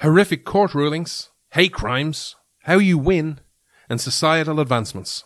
horrific court rulings, hate crimes, how you win, and societal advancements.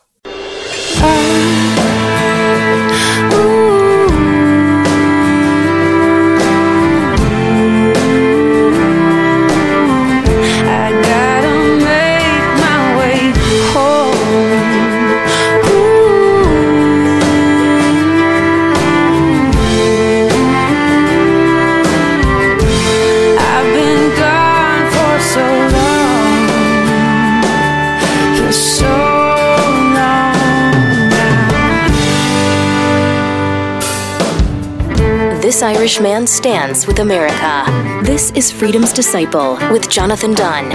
Irish man stands with America. This is Freedom's Disciple with Jonathan Dunn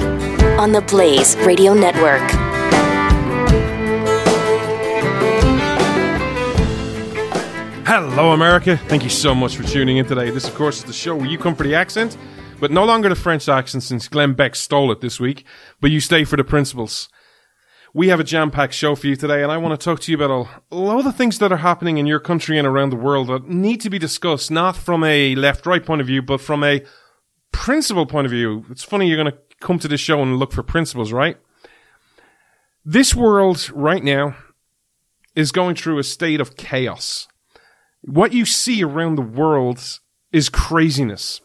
on the Blaze Radio Network. Hello, America. Thank you so much for tuning in today. This, of course, is the show where you come for the accent, but no longer the French accent since Glenn Beck stole it this week, but you stay for the principles. We have a jam packed show for you today, and I want to talk to you about a lot of the things that are happening in your country and around the world that need to be discussed, not from a left right point of view, but from a principle point of view. It's funny you're going to come to this show and look for principles, right? This world right now is going through a state of chaos what you see around the world is craziness.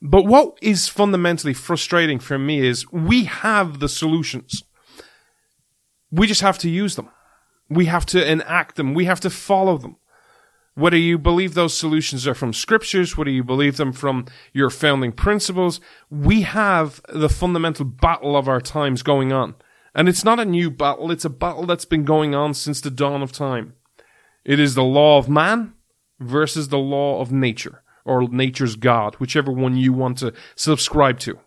But what is fundamentally frustrating for me is we have the solutions. We just have to use them. We have to enact them. We have to follow them. Whether you believe those solutions are from scriptures, whether you believe them from your founding principles, we have the fundamental battle of our times going on. And it's not a new battle, it's a battle that's been going on since the dawn of time. It is the law of man versus the law of nature, or nature's God, whichever one you want to subscribe to.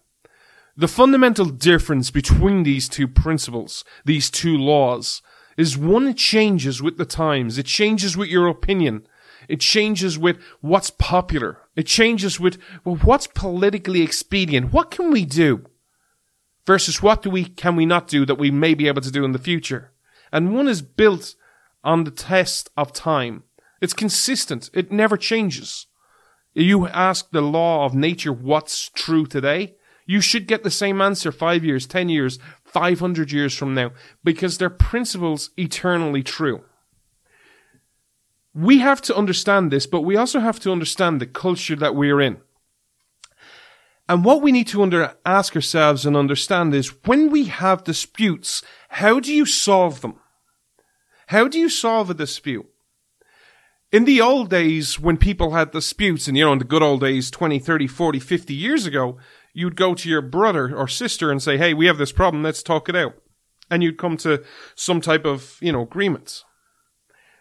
The fundamental difference between these two principles, these two laws, is one changes with the times. It changes with your opinion. It changes with what's popular. It changes with well, what's politically expedient. What can we do? Versus what do we can we not do that we may be able to do in the future? And one is built on the test of time. It's consistent. It never changes. You ask the law of nature what's true today, you should get the same answer five years, ten years, 500 years from now, because they're principles eternally true. We have to understand this, but we also have to understand the culture that we're in. And what we need to under, ask ourselves and understand is when we have disputes, how do you solve them? How do you solve a dispute? In the old days, when people had disputes, and you know, in the good old days, 20, 30, 40, 50 years ago, you'd go to your brother or sister and say, hey, we have this problem, let's talk it out. And you'd come to some type of, you know, agreement.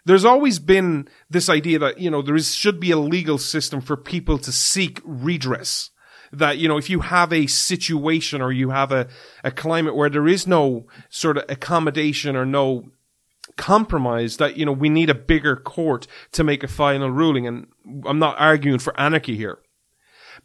There's always been this idea that, you know, there is, should be a legal system for people to seek redress. That, you know, if you have a situation or you have a, a climate where there is no sort of accommodation or no compromise that, you know, we need a bigger court to make a final ruling. And I'm not arguing for anarchy here.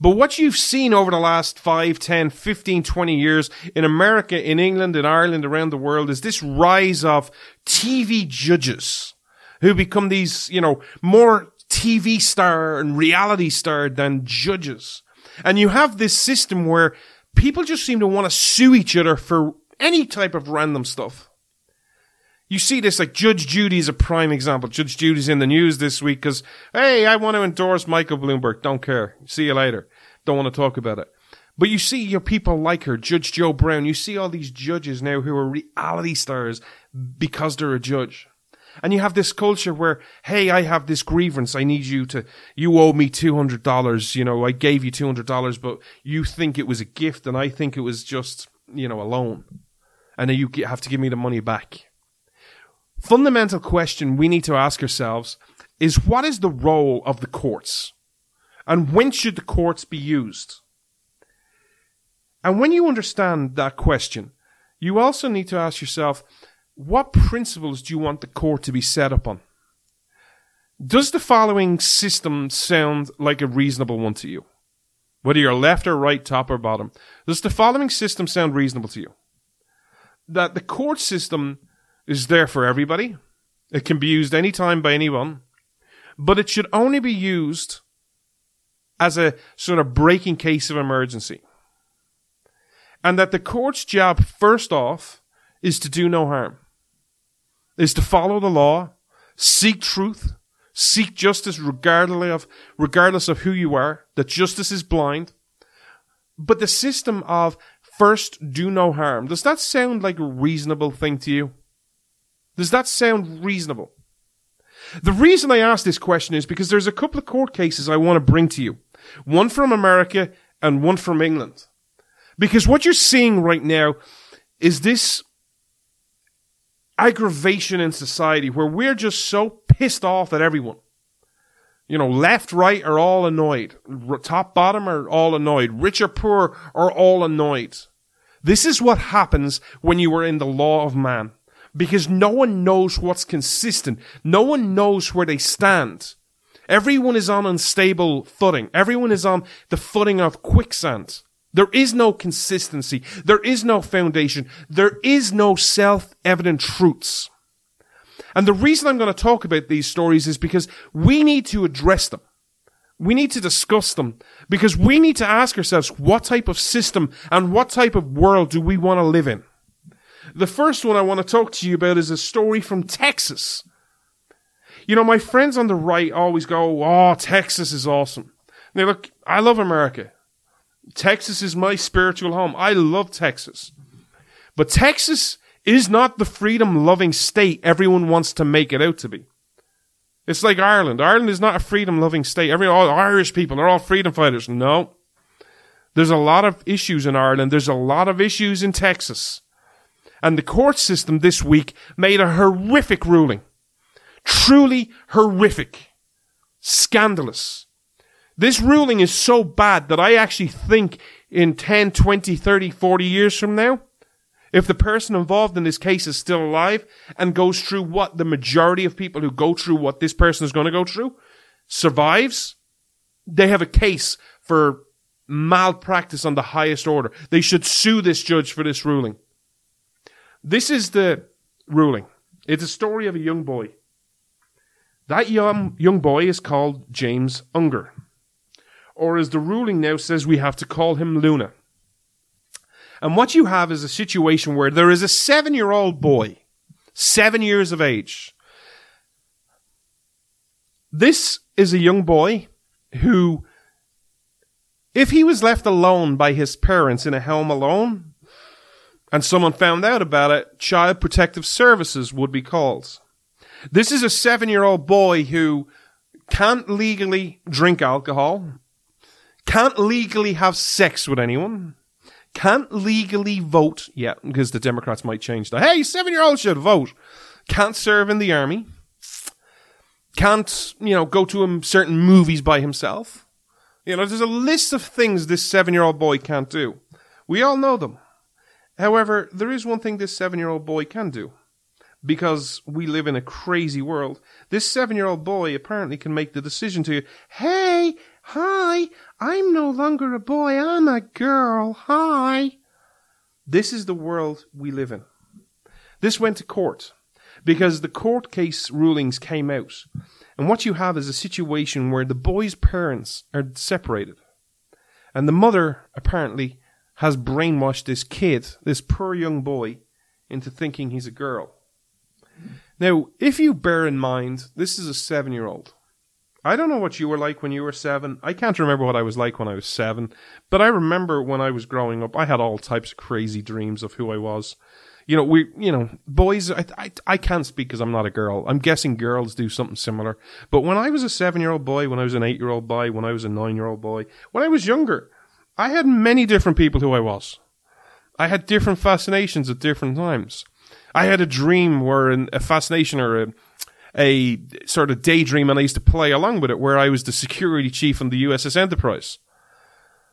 But what you've seen over the last 5, 10, 15, 20 years in America, in England, in Ireland, around the world is this rise of TV judges who become these, you know, more TV star and reality star than judges. And you have this system where people just seem to want to sue each other for any type of random stuff. You see this like Judge Judy is a prime example. Judge Judy's in the news this week because, hey, I want to endorse Michael Bloomberg. Don't care. See you later. Don't want to talk about it. But you see your people like her, Judge Joe Brown. You see all these judges now who are reality stars because they're a judge. And you have this culture where, hey, I have this grievance. I need you to, you owe me $200. You know, I gave you $200, but you think it was a gift and I think it was just, you know, a loan. And you have to give me the money back fundamental question we need to ask ourselves is what is the role of the courts? And when should the courts be used? And when you understand that question, you also need to ask yourself, what principles do you want the court to be set up on? Does the following system sound like a reasonable one to you? Whether you're left or right, top or bottom. Does the following system sound reasonable to you? That the court system is there for everybody. It can be used anytime by anyone, but it should only be used as a sort of breaking case of emergency. And that the court's job, first off, is to do no harm, is to follow the law, seek truth, seek justice regardless of, regardless of who you are, that justice is blind. But the system of first do no harm, does that sound like a reasonable thing to you? Does that sound reasonable? The reason I ask this question is because there's a couple of court cases I want to bring to you. One from America and one from England. Because what you're seeing right now is this aggravation in society where we're just so pissed off at everyone. You know, left, right are all annoyed. Top, bottom are all annoyed. Rich or poor are all annoyed. This is what happens when you are in the law of man. Because no one knows what's consistent. No one knows where they stand. Everyone is on unstable footing. Everyone is on the footing of quicksand. There is no consistency. There is no foundation. There is no self-evident truths. And the reason I'm going to talk about these stories is because we need to address them. We need to discuss them because we need to ask ourselves what type of system and what type of world do we want to live in? The first one I want to talk to you about is a story from Texas. You know, my friends on the right always go, Oh, Texas is awesome. Now look, I love America. Texas is my spiritual home. I love Texas. But Texas is not the freedom loving state everyone wants to make it out to be. It's like Ireland. Ireland is not a freedom loving state. Every all Irish people are all freedom fighters. No. There's a lot of issues in Ireland. There's a lot of issues in Texas. And the court system this week made a horrific ruling. Truly horrific. Scandalous. This ruling is so bad that I actually think in 10, 20, 30, 40 years from now, if the person involved in this case is still alive and goes through what the majority of people who go through what this person is going to go through survives, they have a case for malpractice on the highest order. They should sue this judge for this ruling. This is the ruling. It's a story of a young boy. That young, young boy is called James Younger. Or as the ruling now says, we have to call him Luna. And what you have is a situation where there is a seven year old boy, seven years of age. This is a young boy who, if he was left alone by his parents in a home alone, and someone found out about it, Child Protective Services would be called. This is a seven year old boy who can't legally drink alcohol, can't legally have sex with anyone, can't legally vote yet, because the Democrats might change that. Hey, seven year olds should vote. Can't serve in the army. Can't, you know, go to certain movies by himself. You know, there's a list of things this seven year old boy can't do. We all know them. However, there is one thing this seven year old boy can do. Because we live in a crazy world, this seven year old boy apparently can make the decision to, hey, hi, I'm no longer a boy, I'm a girl, hi. This is the world we live in. This went to court because the court case rulings came out. And what you have is a situation where the boy's parents are separated. And the mother apparently has brainwashed this kid, this poor young boy, into thinking he's a girl. Now, if you bear in mind, this is a seven year old. I don't know what you were like when you were seven. I can't remember what I was like when I was seven, but I remember when I was growing up, I had all types of crazy dreams of who I was. You know, we, you know, boys, I, I, I can't speak because I'm not a girl. I'm guessing girls do something similar. But when I was a seven year old boy, when I was an eight year old boy, when I was a nine year old boy, when I was younger, I had many different people who I was. I had different fascinations at different times. I had a dream where an, a fascination or a, a sort of daydream, and I used to play along with it, where I was the security chief on the USS Enterprise.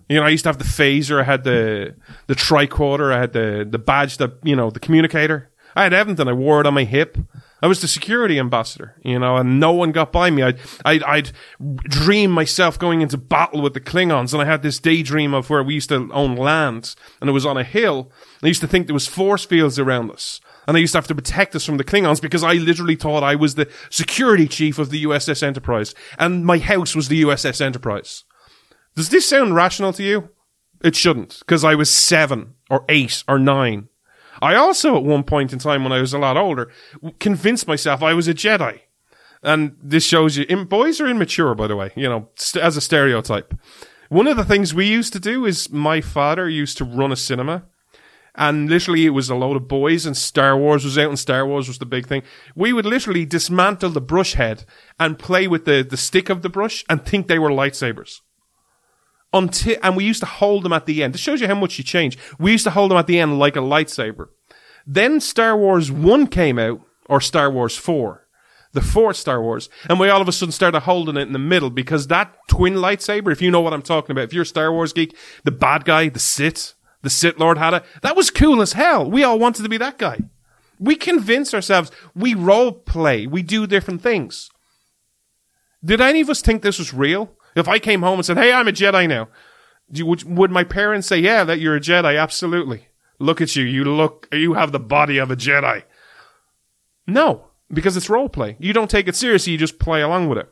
You know, I used to have the phaser, I had the the tricorder, I had the the badge, that you know, the communicator. I had everything. I wore it on my hip. I was the security ambassador, you know, and no one got by me. I'd, I'd, I'd dream myself going into battle with the Klingons, and I had this daydream of where we used to own land, and it was on a hill. I used to think there was force fields around us, and I used to have to protect us from the Klingons because I literally thought I was the security chief of the USS Enterprise, and my house was the USS Enterprise. Does this sound rational to you? It shouldn't, because I was seven or eight or nine. I also, at one point in time when I was a lot older, convinced myself I was a Jedi. And this shows you, im- boys are immature, by the way, you know, st- as a stereotype. One of the things we used to do is my father used to run a cinema. And literally, it was a load of boys, and Star Wars was out, and Star Wars was the big thing. We would literally dismantle the brush head and play with the, the stick of the brush and think they were lightsabers until and we used to hold them at the end. This shows you how much you change. We used to hold them at the end like a lightsaber. Then Star Wars 1 came out, or Star Wars 4, the fourth Star Wars, and we all of a sudden started holding it in the middle because that twin lightsaber, if you know what I'm talking about, if you're a Star Wars geek, the bad guy, the Sith, the Sith Lord had it, that was cool as hell. We all wanted to be that guy. We convince ourselves, we role play, we do different things. Did any of us think this was real? If I came home and said, "Hey, I'm a Jedi now," would, would my parents say, "Yeah, that you're a Jedi"? Absolutely. Look at you. You look. You have the body of a Jedi. No, because it's role play. You don't take it seriously. You just play along with it.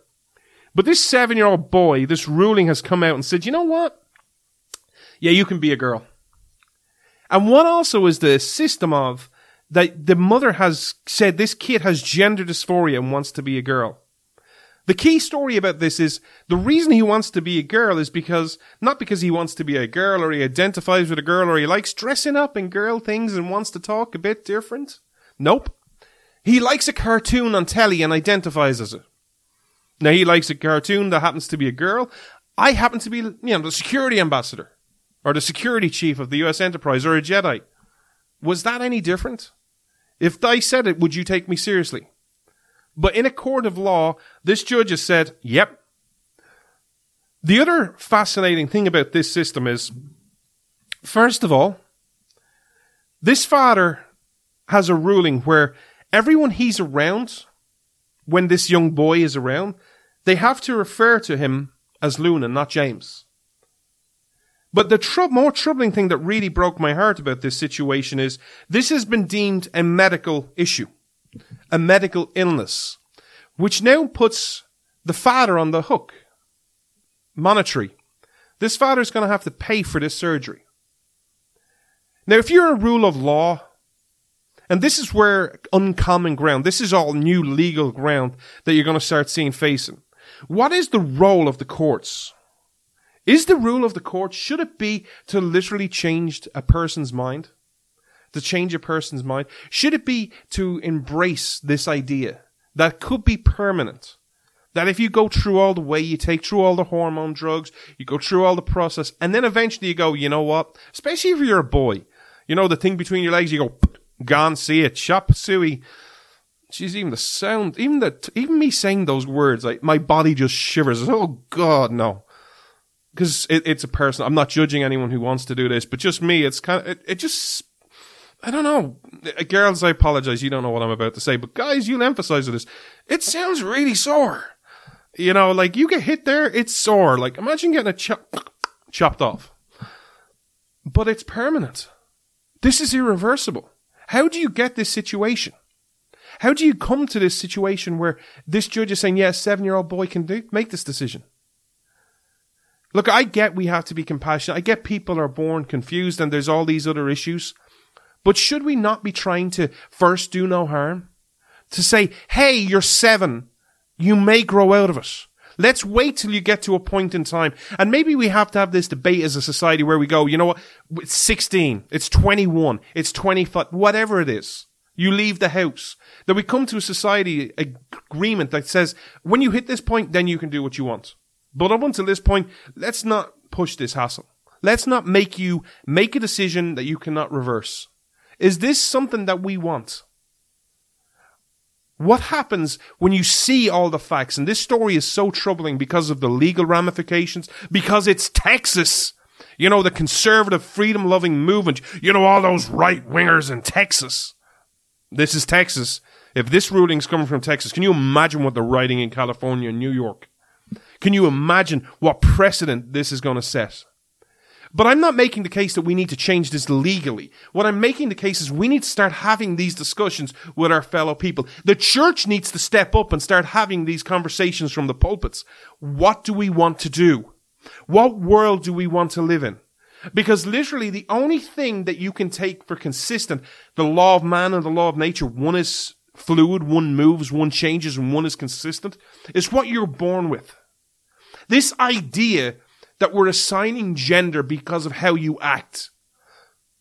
But this seven-year-old boy, this ruling has come out and said, "You know what? Yeah, you can be a girl." And what also is the system of that the mother has said this kid has gender dysphoria and wants to be a girl. The key story about this is the reason he wants to be a girl is because, not because he wants to be a girl or he identifies with a girl or he likes dressing up in girl things and wants to talk a bit different. Nope. He likes a cartoon on telly and identifies as it. Now he likes a cartoon that happens to be a girl. I happen to be, you know, the security ambassador or the security chief of the US Enterprise or a Jedi. Was that any different? If I said it, would you take me seriously? But in a court of law, this judge has said, yep. The other fascinating thing about this system is, first of all, this father has a ruling where everyone he's around, when this young boy is around, they have to refer to him as Luna, not James. But the tr- more troubling thing that really broke my heart about this situation is this has been deemed a medical issue a medical illness, which now puts the father on the hook. Monetary. This father is going to have to pay for this surgery. Now, if you're a rule of law, and this is where uncommon ground, this is all new legal ground that you're going to start seeing facing. What is the role of the courts? Is the rule of the court, should it be to literally change a person's mind? To change a person's mind? Should it be to embrace this idea that could be permanent? That if you go through all the way, you take through all the hormone drugs, you go through all the process, and then eventually you go, you know what? Especially if you're a boy, you know, the thing between your legs, you go, gone, see it, chop suey. She's even the sound, even the, even me saying those words, like my body just shivers. Oh God, no because it, it's a person. I'm not judging anyone who wants to do this, but just me. It's kind of it, it just. I don't know, Uh, girls. I apologize. You don't know what I'm about to say, but guys, you'll emphasize this. It sounds really sore. You know, like you get hit there, it's sore. Like imagine getting a chop, chopped off, but it's permanent. This is irreversible. How do you get this situation? How do you come to this situation where this judge is saying, yes, seven year old boy can do, make this decision? Look, I get we have to be compassionate. I get people are born confused and there's all these other issues. But should we not be trying to first do no harm? To say, hey, you're seven. You may grow out of it. Let's wait till you get to a point in time. And maybe we have to have this debate as a society where we go, you know what? It's 16. It's 21. It's 25. Whatever it is. You leave the house. That we come to a society agreement that says, when you hit this point, then you can do what you want. But up until this point, let's not push this hassle. Let's not make you make a decision that you cannot reverse. Is this something that we want? What happens when you see all the facts? And this story is so troubling because of the legal ramifications, because it's Texas. You know, the conservative, freedom loving movement. You know, all those right wingers in Texas. This is Texas. If this ruling's coming from Texas, can you imagine what they're writing in California and New York? Can you imagine what precedent this is going to set? But I'm not making the case that we need to change this legally. What I'm making the case is we need to start having these discussions with our fellow people. The church needs to step up and start having these conversations from the pulpits. What do we want to do? What world do we want to live in? Because literally the only thing that you can take for consistent, the law of man and the law of nature, one is fluid, one moves, one changes, and one is consistent, is what you're born with. This idea that we're assigning gender because of how you act.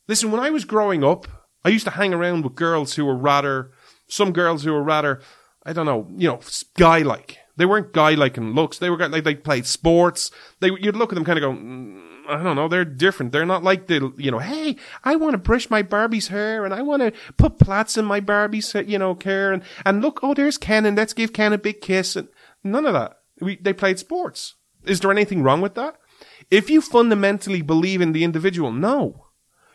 Listen, when I was growing up, I used to hang around with girls who were rather, some girls who were rather, I don't know, you know, guy like. They weren't guy like in looks. They were like they played sports. They you'd look at them kind of go, mm, I don't know. They're different. They're not like the you know. Hey, I want to brush my Barbie's hair and I want to put plaits in my Barbie's you know hair and and look. Oh, there's Ken and let's give Ken a big kiss and none of that. We they played sports. Is there anything wrong with that? If you fundamentally believe in the individual, no.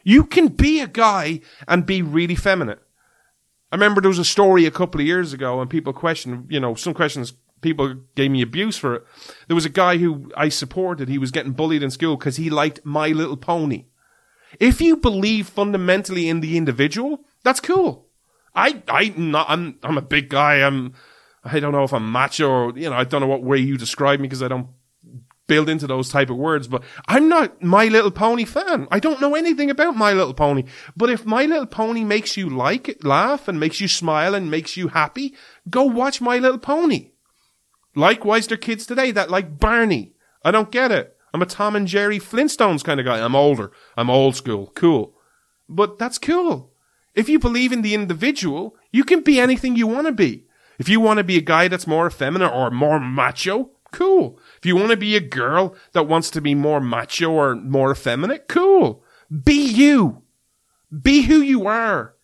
You can be a guy and be really feminine. I remember there was a story a couple of years ago and people questioned, you know, some questions people gave me abuse for it. There was a guy who I supported. He was getting bullied in school because he liked My Little Pony. If you believe fundamentally in the individual, that's cool. I, I, not, I'm, I'm a big guy. I'm, I don't know if I'm macho or, you know, I don't know what way you describe me because I don't build into those type of words, but I'm not My Little Pony fan. I don't know anything about My Little Pony. But if My Little Pony makes you like it, laugh and makes you smile and makes you happy, go watch My Little Pony. Likewise, there are kids today that like Barney. I don't get it. I'm a Tom and Jerry Flintstones kind of guy. I'm older. I'm old school. Cool. But that's cool. If you believe in the individual, you can be anything you want to be. If you want to be a guy that's more effeminate or more macho, cool. If you want to be a girl that wants to be more macho or more effeminate, cool. Be you. Be who you are.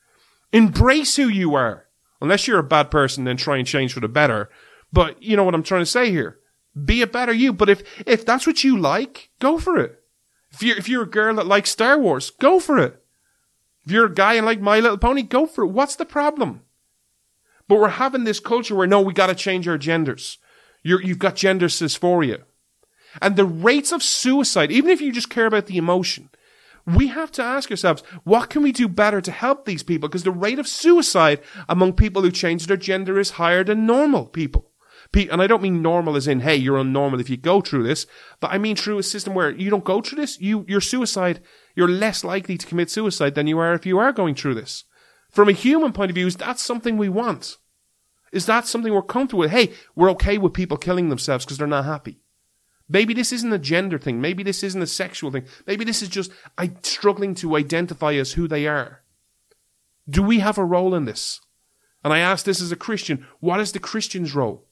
Embrace who you are. Unless you're a bad person, then try and change for the better. But you know what I'm trying to say here. Be a better you. But if, if that's what you like, go for it. If you're, if you're a girl that likes Star Wars, go for it. If you're a guy and like My Little Pony, go for it. What's the problem? But we're having this culture where no, we got to change our genders. You're, you've got gender dysphoria. And the rates of suicide, even if you just care about the emotion, we have to ask ourselves, what can we do better to help these people? Because the rate of suicide among people who change their gender is higher than normal people. And I don't mean normal as in, hey, you're unnormal if you go through this, but I mean through a system where you don't go through this, you, your suicide, you're less likely to commit suicide than you are if you are going through this. From a human point of view, is that something we want? Is that something we're comfortable with? Hey, we're okay with people killing themselves because they're not happy. Maybe this isn't a gender thing. Maybe this isn't a sexual thing. Maybe this is just I struggling to identify as who they are. Do we have a role in this? And I ask this as a Christian, what is the Christian's role?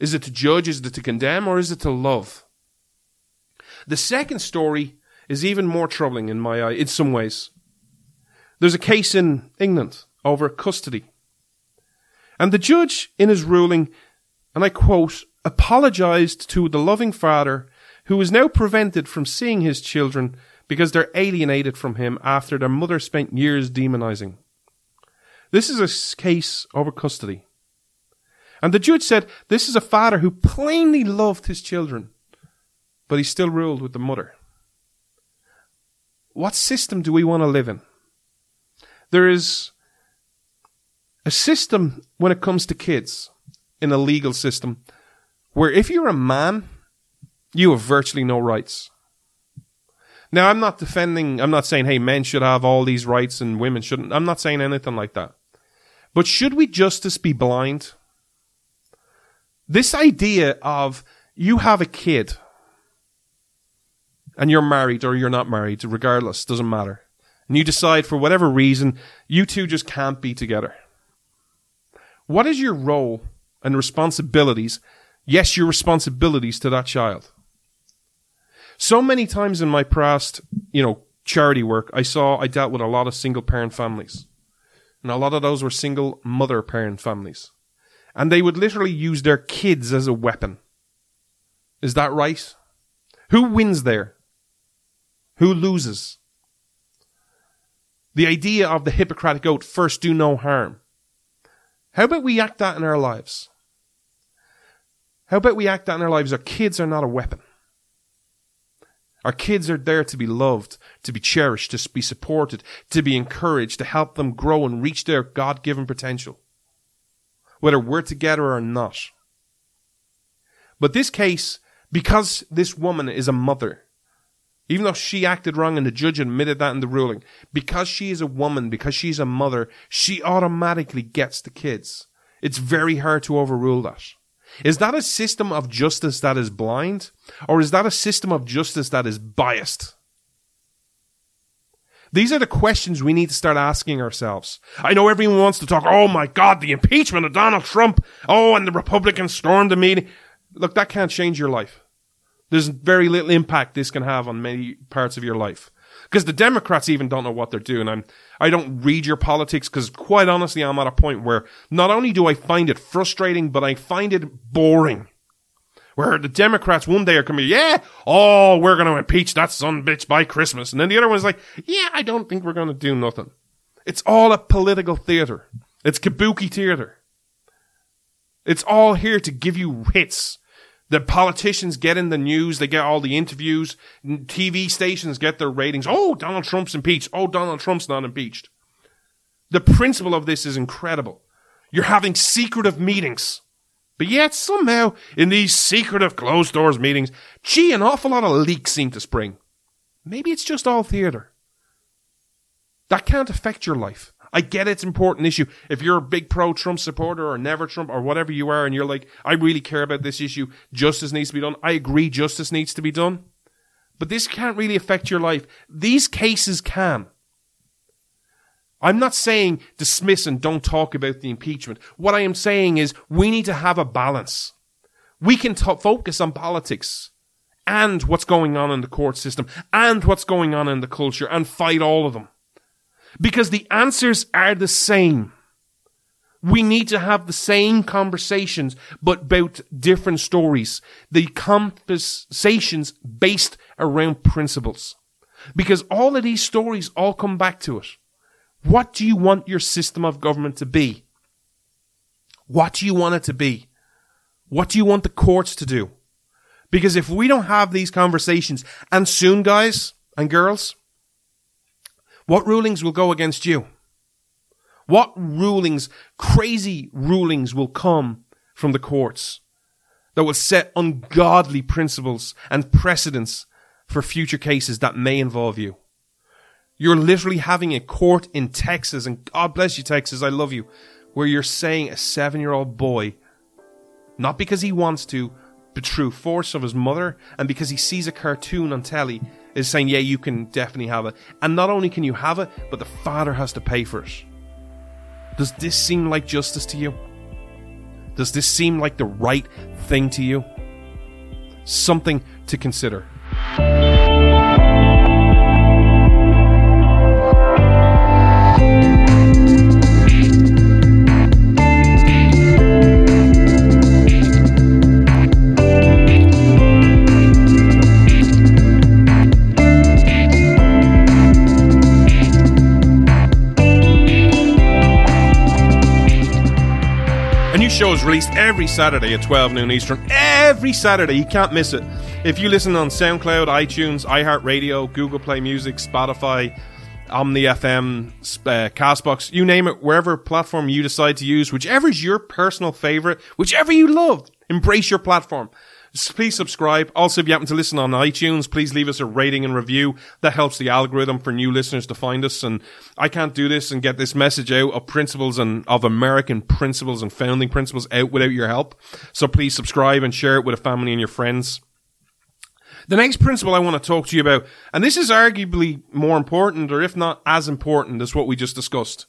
Is it to judge, is it to condemn, or is it to love? The second story is even more troubling in my eye, in some ways. There's a case in England over custody. And the judge, in his ruling, and I quote, apologized to the loving father who is now prevented from seeing his children because they're alienated from him after their mother spent years demonizing. This is a case over custody. And the judge said this is a father who plainly loved his children, but he still ruled with the mother. What system do we want to live in? There is a system when it comes to kids in a legal system where if you're a man, you have virtually no rights. Now, I'm not defending, I'm not saying, hey, men should have all these rights and women shouldn't. I'm not saying anything like that. But should we justice be blind? This idea of you have a kid and you're married or you're not married, regardless, doesn't matter. And you decide for whatever reason, you two just can't be together. What is your role and responsibilities? Yes, your responsibilities to that child. So many times in my past, you know, charity work, I saw I dealt with a lot of single parent families. And a lot of those were single mother parent families. And they would literally use their kids as a weapon. Is that right? Who wins there? Who loses? The idea of the Hippocratic oath, first do no harm. How about we act that in our lives? How about we act that in our lives? Our kids are not a weapon. Our kids are there to be loved, to be cherished, to be supported, to be encouraged, to help them grow and reach their God given potential. Whether we're together or not. But this case, because this woman is a mother, Even though she acted wrong and the judge admitted that in the ruling, because she is a woman, because she's a mother, she automatically gets the kids. It's very hard to overrule that. Is that a system of justice that is blind? Or is that a system of justice that is biased? These are the questions we need to start asking ourselves. I know everyone wants to talk, oh my God, the impeachment of Donald Trump. Oh, and the Republicans stormed the meeting. Look, that can't change your life. There's very little impact this can have on many parts of your life. Because the Democrats even don't know what they're doing. I'm, I don't read your politics because quite honestly, I'm at a point where not only do I find it frustrating, but I find it boring. Where the Democrats one day are coming, yeah, oh, we're going to impeach that son bitch by Christmas. And then the other one's like, yeah, I don't think we're going to do nothing. It's all a political theater. It's kabuki theater. It's all here to give you hits. The politicians get in the news, they get all the interviews, TV stations get their ratings. Oh, Donald Trump's impeached. Oh, Donald Trump's not impeached. The principle of this is incredible. You're having secretive meetings. But yet somehow in these secretive closed doors meetings, gee, an awful lot of leaks seem to spring. Maybe it's just all theater. That can't affect your life. I get it's an important issue. If you're a big pro Trump supporter or never Trump or whatever you are and you're like, I really care about this issue, justice needs to be done. I agree justice needs to be done. But this can't really affect your life. These cases can. I'm not saying dismiss and don't talk about the impeachment. What I am saying is we need to have a balance. We can t- focus on politics and what's going on in the court system and what's going on in the culture and fight all of them. Because the answers are the same. We need to have the same conversations, but about different stories. The conversations based around principles. Because all of these stories all come back to it. What do you want your system of government to be? What do you want it to be? What do you want the courts to do? Because if we don't have these conversations, and soon, guys and girls, what rulings will go against you? What rulings, crazy rulings will come from the courts that will set ungodly principles and precedents for future cases that may involve you? You're literally having a court in Texas, and God bless you, Texas, I love you, where you're saying a seven year old boy, not because he wants to, but through force of his mother, and because he sees a cartoon on telly, is saying, yeah, you can definitely have it. And not only can you have it, but the father has to pay for it. Does this seem like justice to you? Does this seem like the right thing to you? Something to consider. Show is released every Saturday at 12 noon Eastern. Every Saturday, you can't miss it. If you listen on SoundCloud, iTunes, iHeartRadio, Google Play Music, Spotify, Omny FM, uh, Castbox, you name it, wherever platform you decide to use, whichever is your personal favorite, whichever you love, embrace your platform. Please subscribe. Also, if you happen to listen on iTunes, please leave us a rating and review. That helps the algorithm for new listeners to find us. And I can't do this and get this message out of principles and of American principles and founding principles out without your help. So please subscribe and share it with a family and your friends. The next principle I want to talk to you about, and this is arguably more important, or if not as important as what we just discussed.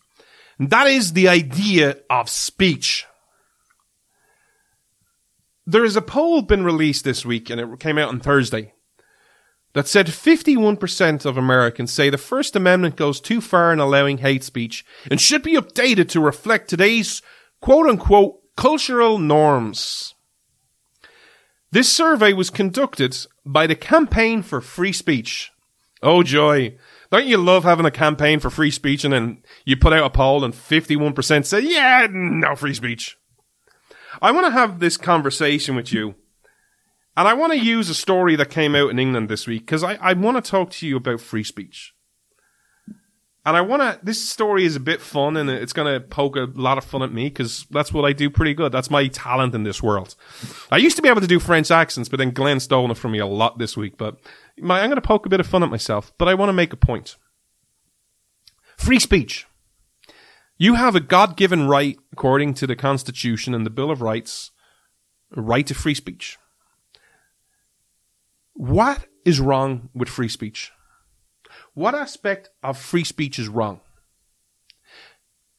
And that is the idea of speech. There is a poll been released this week, and it came out on Thursday, that said 51% of Americans say the First Amendment goes too far in allowing hate speech and should be updated to reflect today's quote unquote cultural norms. This survey was conducted by the Campaign for Free Speech. Oh joy. Don't you love having a campaign for free speech and then you put out a poll and 51% say, yeah, no free speech. I want to have this conversation with you. And I want to use a story that came out in England this week because I, I want to talk to you about free speech. And I want to, this story is a bit fun and it's going to poke a lot of fun at me because that's what I do pretty good. That's my talent in this world. I used to be able to do French accents, but then Glenn stole it from me a lot this week. But my, I'm going to poke a bit of fun at myself, but I want to make a point. Free speech. You have a God given right, according to the Constitution and the Bill of Rights, a right to free speech. What is wrong with free speech? What aspect of free speech is wrong?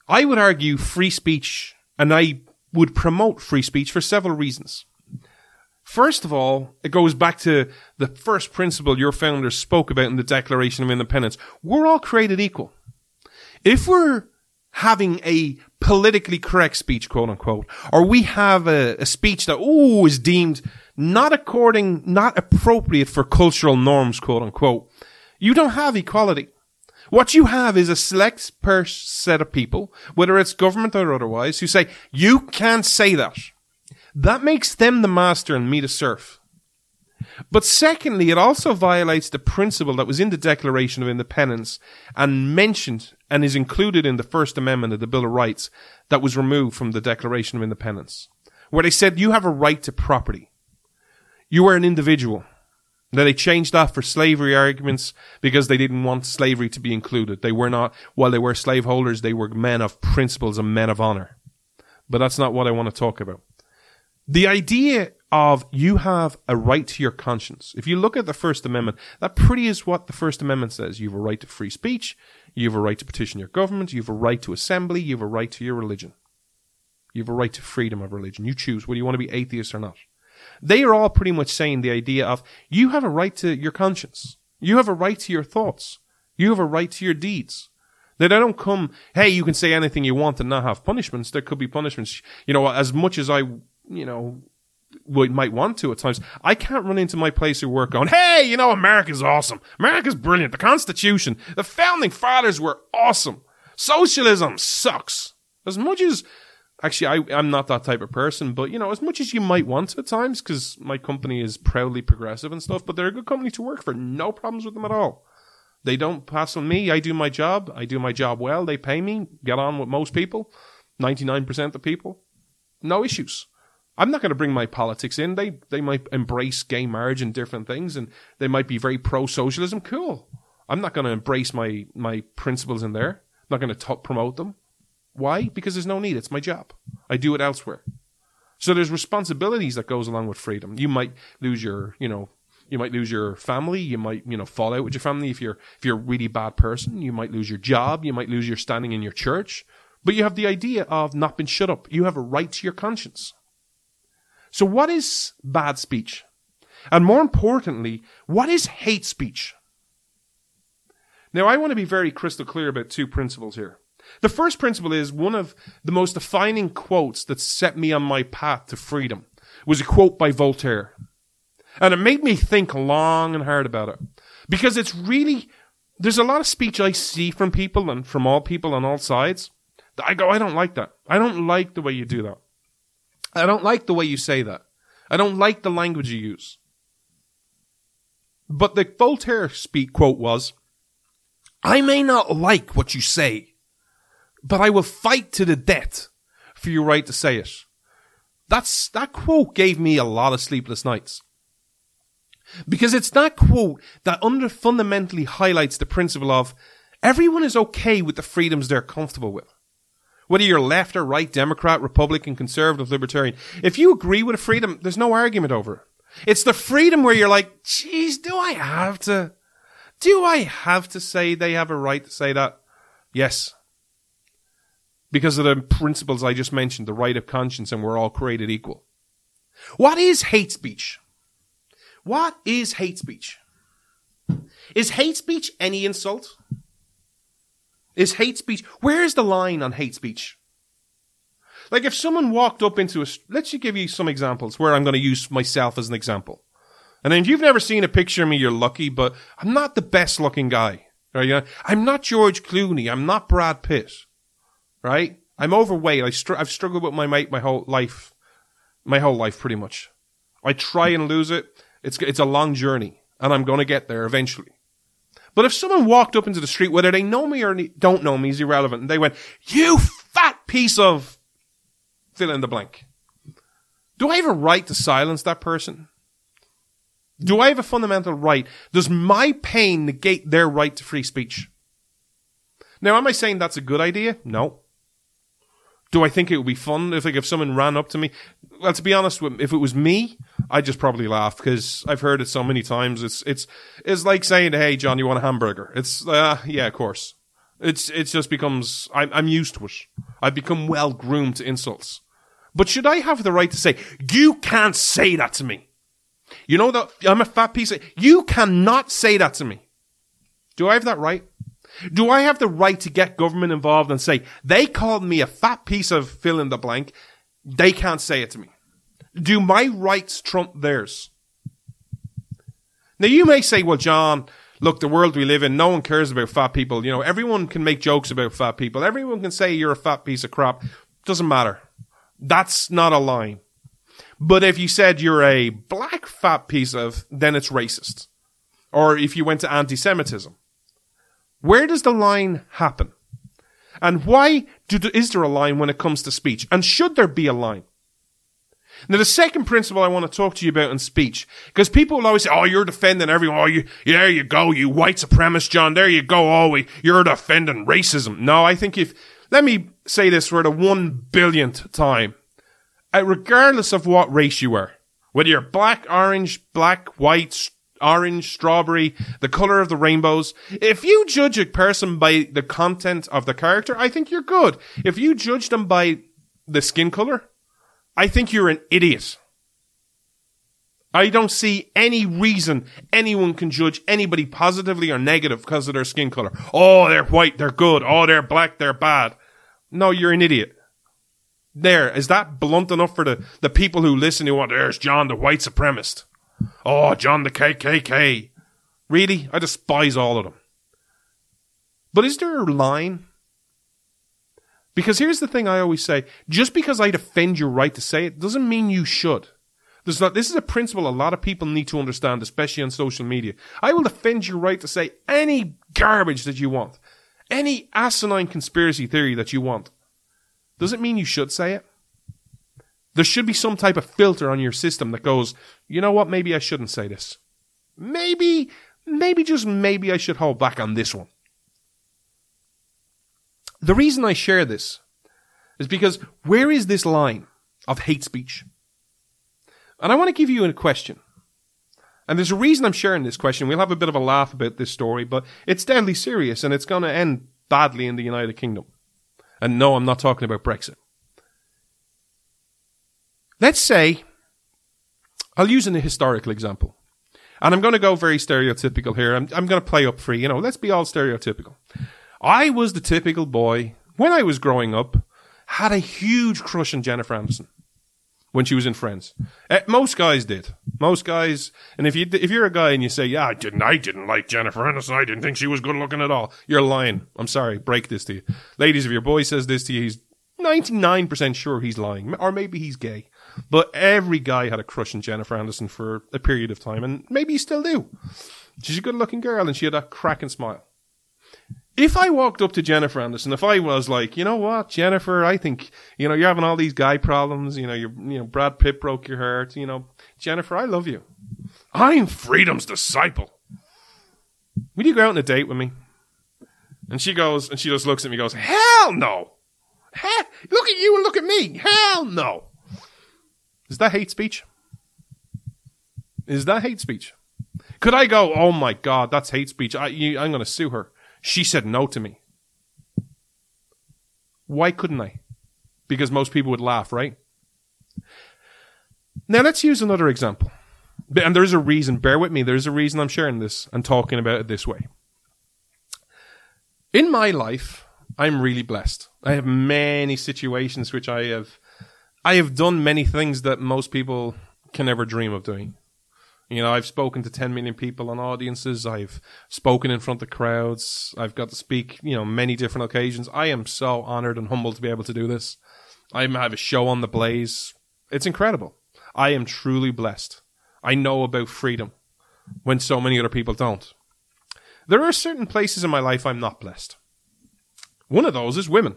I would argue free speech, and I would promote free speech for several reasons. First of all, it goes back to the first principle your founders spoke about in the Declaration of Independence. We're all created equal. If we're having a politically correct speech, quote unquote, or we have a, a speech that, oh, is deemed not according, not appropriate for cultural norms, quote unquote, you don't have equality. What you have is a select set of people, whether it's government or otherwise, who say, you can't say that. That makes them the master and me the serf. But secondly, it also violates the principle that was in the Declaration of Independence and mentioned and is included in the First Amendment of the Bill of Rights that was removed from the Declaration of Independence, where they said you have a right to property. You are an individual. Now they changed that for slavery arguments because they didn't want slavery to be included. They were not, while they were slaveholders, they were men of principles and men of honor. But that's not what I want to talk about. The idea of you have a right to your conscience. If you look at the First Amendment, that pretty is what the First Amendment says. You have a right to free speech. You have a right to petition your government. You have a right to assembly. You have a right to your religion. You have a right to freedom of religion. You choose whether you want to be atheist or not. They are all pretty much saying the idea of you have a right to your conscience. You have a right to your thoughts. You have a right to your deeds. That they don't come, hey, you can say anything you want and not have punishments. There could be punishments. You know, as much as I, you know, would might want to at times. I can't run into my place of work going, "Hey, you know, America's awesome. America's brilliant. The Constitution, the founding fathers were awesome. Socialism sucks." As much as actually, I, I'm not that type of person, but you know, as much as you might want at times, because my company is proudly progressive and stuff, but they're a good company to work for. No problems with them at all. They don't pass on me. I do my job. I do my job well. They pay me. Get on with most people. 99% of people. No issues. I'm not going to bring my politics in. They they might embrace gay marriage and different things, and they might be very pro socialism. Cool. I'm not going to embrace my my principles in there. I'm not going to promote them. Why? Because there's no need. It's my job. I do it elsewhere. So there's responsibilities that goes along with freedom. You might lose your, you know, you might lose your family. You might, you know, fall out with your family if you're if you're a really bad person. You might lose your job. You might lose your standing in your church. But you have the idea of not being shut up. You have a right to your conscience. So what is bad speech? And more importantly, what is hate speech? Now I want to be very crystal clear about two principles here. The first principle is one of the most defining quotes that set me on my path to freedom was a quote by Voltaire. And it made me think long and hard about it. Because it's really, there's a lot of speech I see from people and from all people on all sides. that I go, I don't like that. I don't like the way you do that. I don't like the way you say that. I don't like the language you use. But the Voltaire speak quote was, I may not like what you say, but I will fight to the death for your right to say it. That's, that quote gave me a lot of sleepless nights. Because it's that quote that under fundamentally highlights the principle of everyone is okay with the freedoms they're comfortable with. Whether you're left or right, Democrat, Republican, conservative, libertarian, if you agree with a freedom, there's no argument over it. It's the freedom where you're like, geez, do I have to, do I have to say they have a right to say that? Yes, because of the principles I just mentioned, the right of conscience, and we're all created equal. What is hate speech? What is hate speech? Is hate speech any insult? Is hate speech, where is the line on hate speech? Like if someone walked up into a, let's just give you some examples where I'm going to use myself as an example. And then if you've never seen a picture of me, you're lucky, but I'm not the best looking guy. Right? I'm not George Clooney. I'm not Brad Pitt right? I'm overweight. I str- I've struggled with my weight my whole life, my whole life pretty much. I try and lose it. It's it's a long journey, and I'm going to get there eventually. But if someone walked up into the street, whether they know me or don't know me is irrelevant, and they went, you fat piece of fill in the blank. Do I have a right to silence that person? Do I have a fundamental right? Does my pain negate their right to free speech? Now, am I saying that's a good idea? No. Do I think it would be fun if, like, if someone ran up to me? Well, to be honest, if it was me, I'd just probably laugh because I've heard it so many times. It's it's it's like saying, "Hey, John, you want a hamburger?" It's uh, yeah, of course. It's it just becomes I'm I'm used to it. I've become well groomed to insults. But should I have the right to say you can't say that to me? You know that I'm a fat piece of. You cannot say that to me. Do I have that right? Do I have the right to get government involved and say they called me a fat piece of fill in the blank? They can't say it to me. Do my rights trump theirs? Now you may say, well, John, look, the world we live in, no one cares about fat people. You know, everyone can make jokes about fat people. Everyone can say you're a fat piece of crap. Doesn't matter. That's not a line. But if you said you're a black fat piece of, then it's racist. Or if you went to anti-Semitism. Where does the line happen? And why do, is there a line when it comes to speech? And should there be a line? Now, the second principle I want to talk to you about in speech, because people will always say, "Oh, you're defending everyone. Oh, you, there you go, you white supremacist, John. There you go. Oh, you're defending racism." No, I think if let me say this for the one billionth time, uh, regardless of what race you are, whether you're black, orange, black, white, orange, strawberry, the color of the rainbows, if you judge a person by the content of the character, I think you're good. If you judge them by the skin color, I think you're an idiot. I don't see any reason anyone can judge anybody positively or negative because of their skin color. Oh, they're white, they're good. Oh, they're black, they're bad. No, you're an idiot. There, is that blunt enough for the, the people who listen who want, there's John the white supremacist. Oh, John the KKK. Really? I despise all of them. But is there a line? Because here's the thing I always say just because I defend your right to say it doesn't mean you should. Not, this is a principle a lot of people need to understand, especially on social media. I will defend your right to say any garbage that you want, any asinine conspiracy theory that you want. Doesn't mean you should say it. There should be some type of filter on your system that goes, you know what, maybe I shouldn't say this. Maybe, maybe just maybe I should hold back on this one. The reason I share this is because where is this line of hate speech? And I want to give you a question. And there's a reason I'm sharing this question. We'll have a bit of a laugh about this story, but it's deadly serious and it's going to end badly in the United Kingdom. And no, I'm not talking about Brexit. Let's say, I'll use an historical example. And I'm going to go very stereotypical here. I'm, I'm going to play up free. You know, let's be all stereotypical. I was the typical boy when I was growing up, had a huge crush on Jennifer Aniston when she was in Friends. Uh, most guys did. Most guys, and if you if you're a guy and you say, "Yeah, I didn't, I didn't like Jennifer Aniston. I didn't think she was good looking at all," you're lying. I'm sorry, break this to you, ladies. If your boy says this to you, he's 99 percent sure he's lying, or maybe he's gay. But every guy had a crush on Jennifer Aniston for a period of time, and maybe you still do. She's a good looking girl, and she had a cracking smile if I walked up to Jennifer Aniston, if I was like, you know what, Jennifer, I think, you know, you're having all these guy problems, you know, you're, you know, Brad Pitt broke your heart, you know, Jennifer, I love you. I'm freedom's disciple. Will you go out on a date with me? And she goes, and she just looks at me and goes, hell no. Hell, look at you and look at me. Hell no. Is that hate speech? Is that hate speech? Could I go, oh my God, that's hate speech. I, you, I'm going to sue her. She said no to me. Why couldn't I? Because most people would laugh, right? Now let's use another example. And there's a reason, bear with me, there's a reason I'm sharing this and talking about it this way. In my life, I'm really blessed. I have many situations which I have I have done many things that most people can never dream of doing. You know, I've spoken to 10 million people on audiences. I've spoken in front of crowds. I've got to speak, you know, many different occasions. I am so honored and humbled to be able to do this. I have a show on the Blaze. It's incredible. I am truly blessed. I know about freedom when so many other people don't. There are certain places in my life I'm not blessed. One of those is women.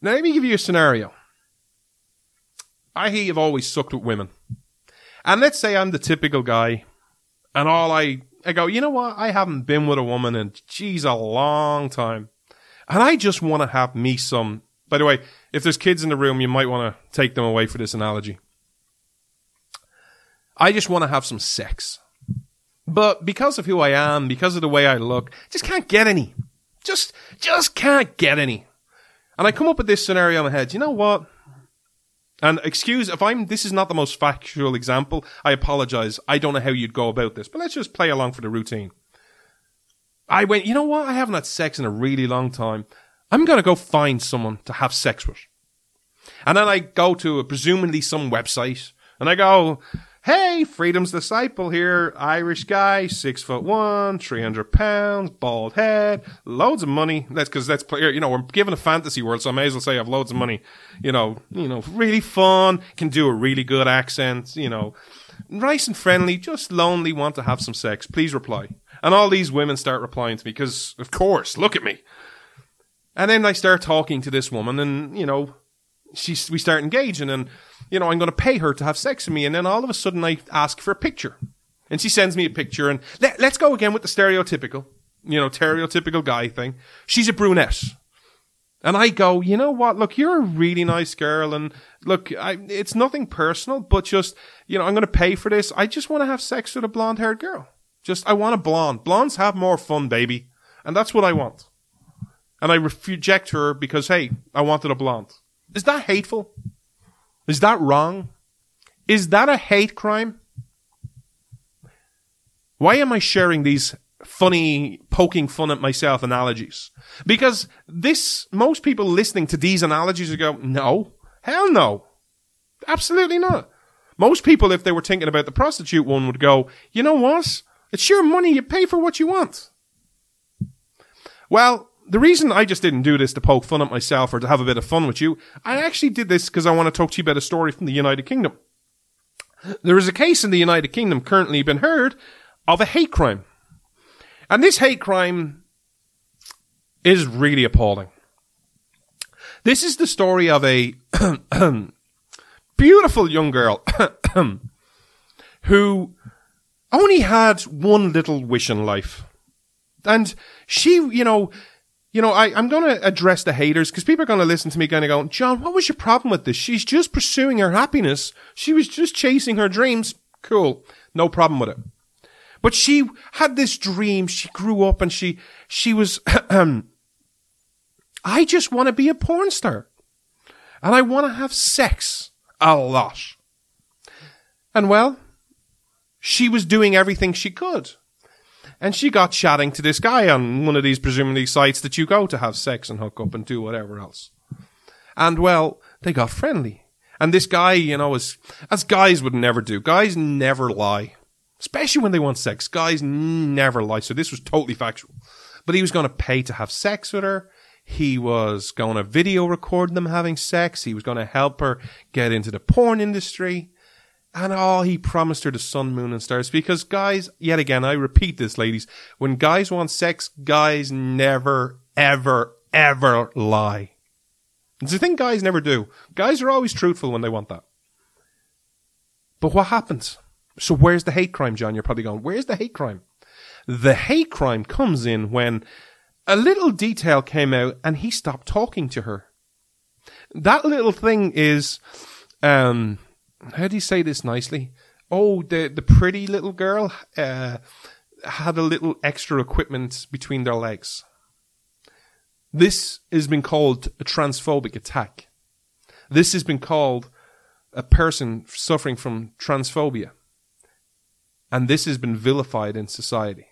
Now, let me give you a scenario. I have always sucked with women. And let's say I'm the typical guy, and all I, I go, you know what? I haven't been with a woman in, geez, a long time. And I just want to have me some. By the way, if there's kids in the room, you might want to take them away for this analogy. I just want to have some sex. But because of who I am, because of the way I look, just can't get any. Just, just can't get any. And I come up with this scenario in my head. You know what? And excuse if I'm, this is not the most factual example. I apologize. I don't know how you'd go about this, but let's just play along for the routine. I went, you know what? I haven't had sex in a really long time. I'm going to go find someone to have sex with. And then I go to a, presumably some website and I go, Hey, Freedom's Disciple here, Irish guy, six foot one, 300 pounds, bald head, loads of money. That's because that's, you know, we're given a fantasy world, so I may as well say I have loads of money. You know, you know, really fun, can do a really good accent, you know, nice and friendly, just lonely, want to have some sex. Please reply. And all these women start replying to me because, of course, look at me. And then I start talking to this woman and, you know, she's, we start engaging and, you know, I'm going to pay her to have sex with me. And then all of a sudden I ask for a picture and she sends me a picture and let, let's go again with the stereotypical, you know, stereotypical guy thing. She's a brunette. And I go, you know what? Look, you're a really nice girl, and look, I, it's nothing personal, but just, you know, I'm going to pay for this. I just want to have sex with a blonde haired girl. Just, I want a blonde. Blondes have more fun, baby. And that's what I want. And I reject her because, hey, I wanted a blonde. Is that hateful? Is that wrong? Is that a hate crime? Why am I sharing these funny, poking fun at myself analogies? Because this, most people listening to these analogies would go, no, hell no. Absolutely not. Most people, if they were thinking about the prostitute one, would go, you know what? It's your money. You pay for what you want. Well, the reason I just didn't do this to poke fun at myself or to have a bit of fun with you, I actually did this because I want to talk to you about a story from the United Kingdom. There is a case in the United Kingdom currently been heard of a hate crime. And this hate crime is really appalling. This is the story of a beautiful young girl who only had one little wish in life. And she, you know, you know, I, I'm going to address the haters because people are going to listen to me kind of going, John, what was your problem with this? She's just pursuing her happiness. She was just chasing her dreams. Cool. No problem with it. But she had this dream. She grew up and she, she was, I just want to be a porn star. And I want to have sex a lot. And well, she was doing everything she could. And she got chatting to this guy on one of these presumably sites that you go to have sex and hook up and do whatever else. And well, they got friendly. And this guy, you know, as guys would never do. Guys never lie. Especially when they want sex. Guys never lie. So this was totally factual. But he was going to pay to have sex with her. He was going to video record them having sex. He was going to help her get into the porn industry. And oh, he promised her the sun, moon, and stars. Because guys, yet again, I repeat this, ladies, when guys want sex, guys never, ever, ever lie. It's a thing guys never do. Guys are always truthful when they want that. But what happens? So where's the hate crime, John? You're probably going, where's the hate crime? The hate crime comes in when a little detail came out and he stopped talking to her. That little thing is, um, how do you say this nicely? Oh, the the pretty little girl uh, had a little extra equipment between their legs. This has been called a transphobic attack. This has been called a person suffering from transphobia. And this has been vilified in society.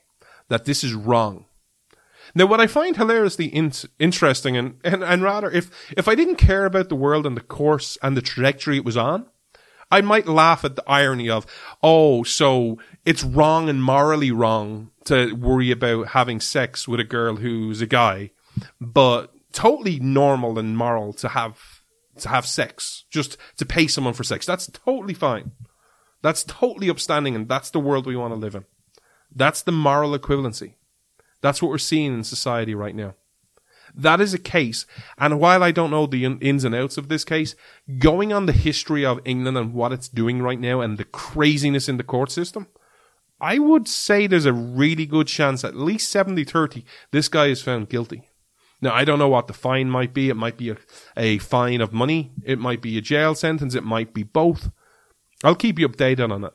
That this is wrong. Now, what I find hilariously in- interesting, and, and, and rather, if, if I didn't care about the world and the course and the trajectory it was on, I might laugh at the irony of, oh, so it's wrong and morally wrong to worry about having sex with a girl who's a guy, but totally normal and moral to have to have sex, just to pay someone for sex. That's totally fine. That's totally upstanding, and that's the world we want to live in. That's the moral equivalency. That's what we're seeing in society right now. That is a case. And while I don't know the ins and outs of this case, going on the history of England and what it's doing right now and the craziness in the court system, I would say there's a really good chance, at least 70 30, this guy is found guilty. Now, I don't know what the fine might be. It might be a, a fine of money. It might be a jail sentence. It might be both. I'll keep you updated on it.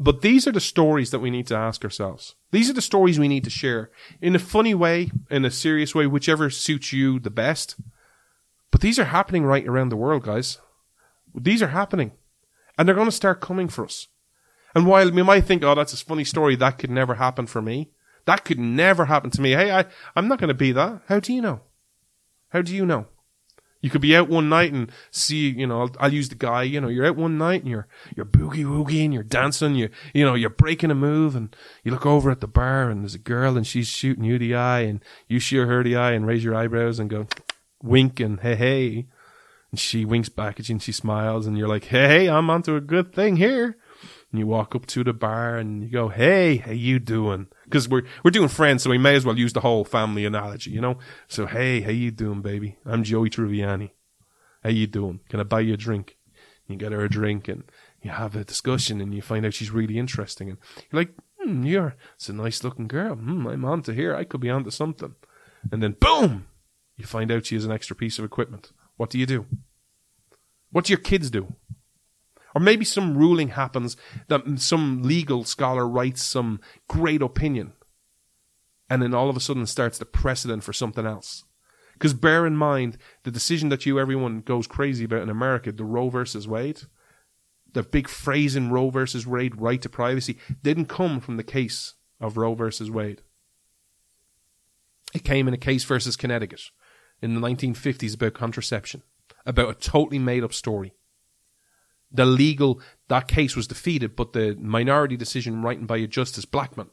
But these are the stories that we need to ask ourselves. These are the stories we need to share in a funny way, in a serious way, whichever suits you the best. But these are happening right around the world, guys. These are happening. And they're going to start coming for us. And while we might think, oh, that's a funny story, that could never happen for me. That could never happen to me. Hey, I, I'm not going to be that. How do you know? How do you know? You could be out one night and see, you know, I'll, I'll use the guy, you know, you're out one night and you're, you're boogie woogie and you're dancing, you, you know, you're breaking a move and you look over at the bar and there's a girl and she's shooting you the eye and you shoot her the eye and raise your eyebrows and go wink and hey, hey. And she winks back at you and she smiles and you're like, hey, I'm onto a good thing here. And you walk up to the bar and you go, hey, how you doing? Because we're, we're doing friends, so we may as well use the whole family analogy, you know? So, hey, how you doing, baby? I'm Joey Tribbiani. How you doing? Can I buy you a drink? You get her a drink and you have a discussion and you find out she's really interesting and you're like, hmm, you're, it's a nice looking girl. Hmm, I'm on to here. I could be onto something. And then boom, you find out she has an extra piece of equipment. What do you do? What do your kids do? Or maybe some ruling happens that some legal scholar writes some great opinion and then all of a sudden starts the precedent for something else. Because bear in mind, the decision that you everyone goes crazy about in America, the Roe versus Wade, the big phrase in Roe versus Wade, right to privacy, didn't come from the case of Roe versus Wade. It came in a case versus Connecticut in the 1950s about contraception, about a totally made up story. The legal, that case was defeated, but the minority decision written by a Justice Blackmun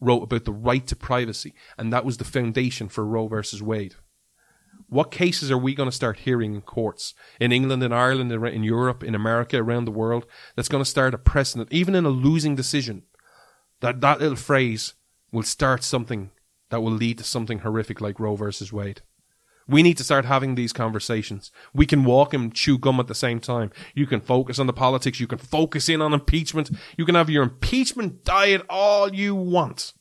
wrote about the right to privacy, and that was the foundation for Roe versus Wade. What cases are we going to start hearing in courts in England, in Ireland, in in Europe, in America, around the world that's going to start a precedent, even in a losing decision? That that little phrase will start something that will lead to something horrific like Roe versus Wade. We need to start having these conversations. We can walk and chew gum at the same time. You can focus on the politics. You can focus in on impeachment. You can have your impeachment diet all you want.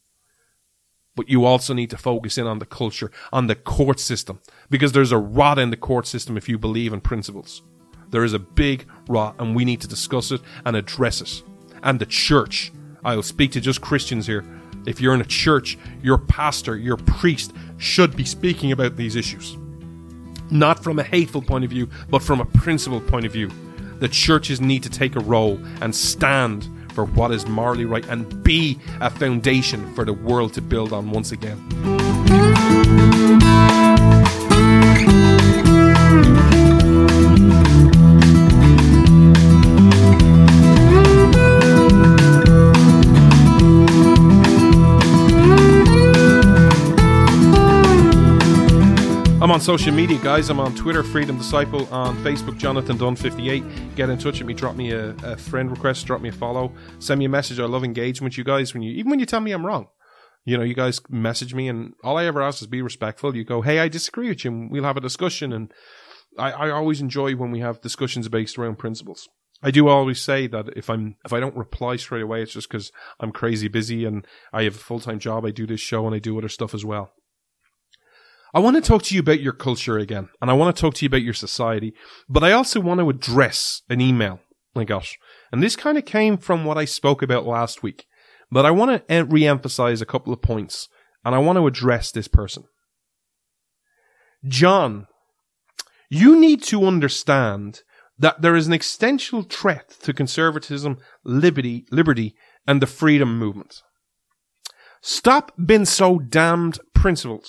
But you also need to focus in on the culture, on the court system, because there's a rot in the court system if you believe in principles. There is a big rot, and we need to discuss it and address it. And the church, I'll speak to just Christians here. If you're in a church, your pastor, your priest should be speaking about these issues. Not from a hateful point of view, but from a principled point of view. The churches need to take a role and stand for what is morally right and be a foundation for the world to build on once again. I'm on social media, guys. I'm on Twitter, Freedom Disciple, on Facebook, Jonathan Dunn58. Get in touch with me, drop me a, a friend request, drop me a follow, send me a message. I love engagement with you guys when you, even when you tell me I'm wrong. You know, you guys message me, and all I ever ask is be respectful. You go, hey, I disagree with you, and we'll have a discussion. And I, I always enjoy when we have discussions based around principles. I do always say that if I'm if I don't reply straight away, it's just because I'm crazy busy and I have a full time job. I do this show and I do other stuff as well. I want to talk to you about your culture again, and I want to talk to you about your society, but I also want to address an email I got. And this kind of came from what I spoke about last week, but I want to re emphasize a couple of points, and I want to address this person. John, you need to understand that there is an existential threat to conservatism, liberty, liberty, and the freedom movement. Stop being so damned principled.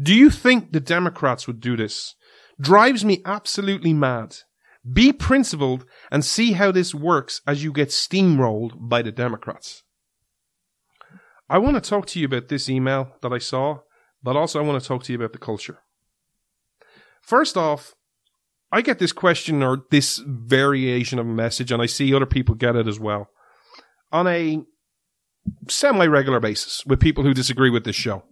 Do you think the Democrats would do this? Drives me absolutely mad. Be principled and see how this works as you get steamrolled by the Democrats. I want to talk to you about this email that I saw, but also I want to talk to you about the culture. First off, I get this question or this variation of a message, and I see other people get it as well. On a semi-regular basis with people who disagree with this show.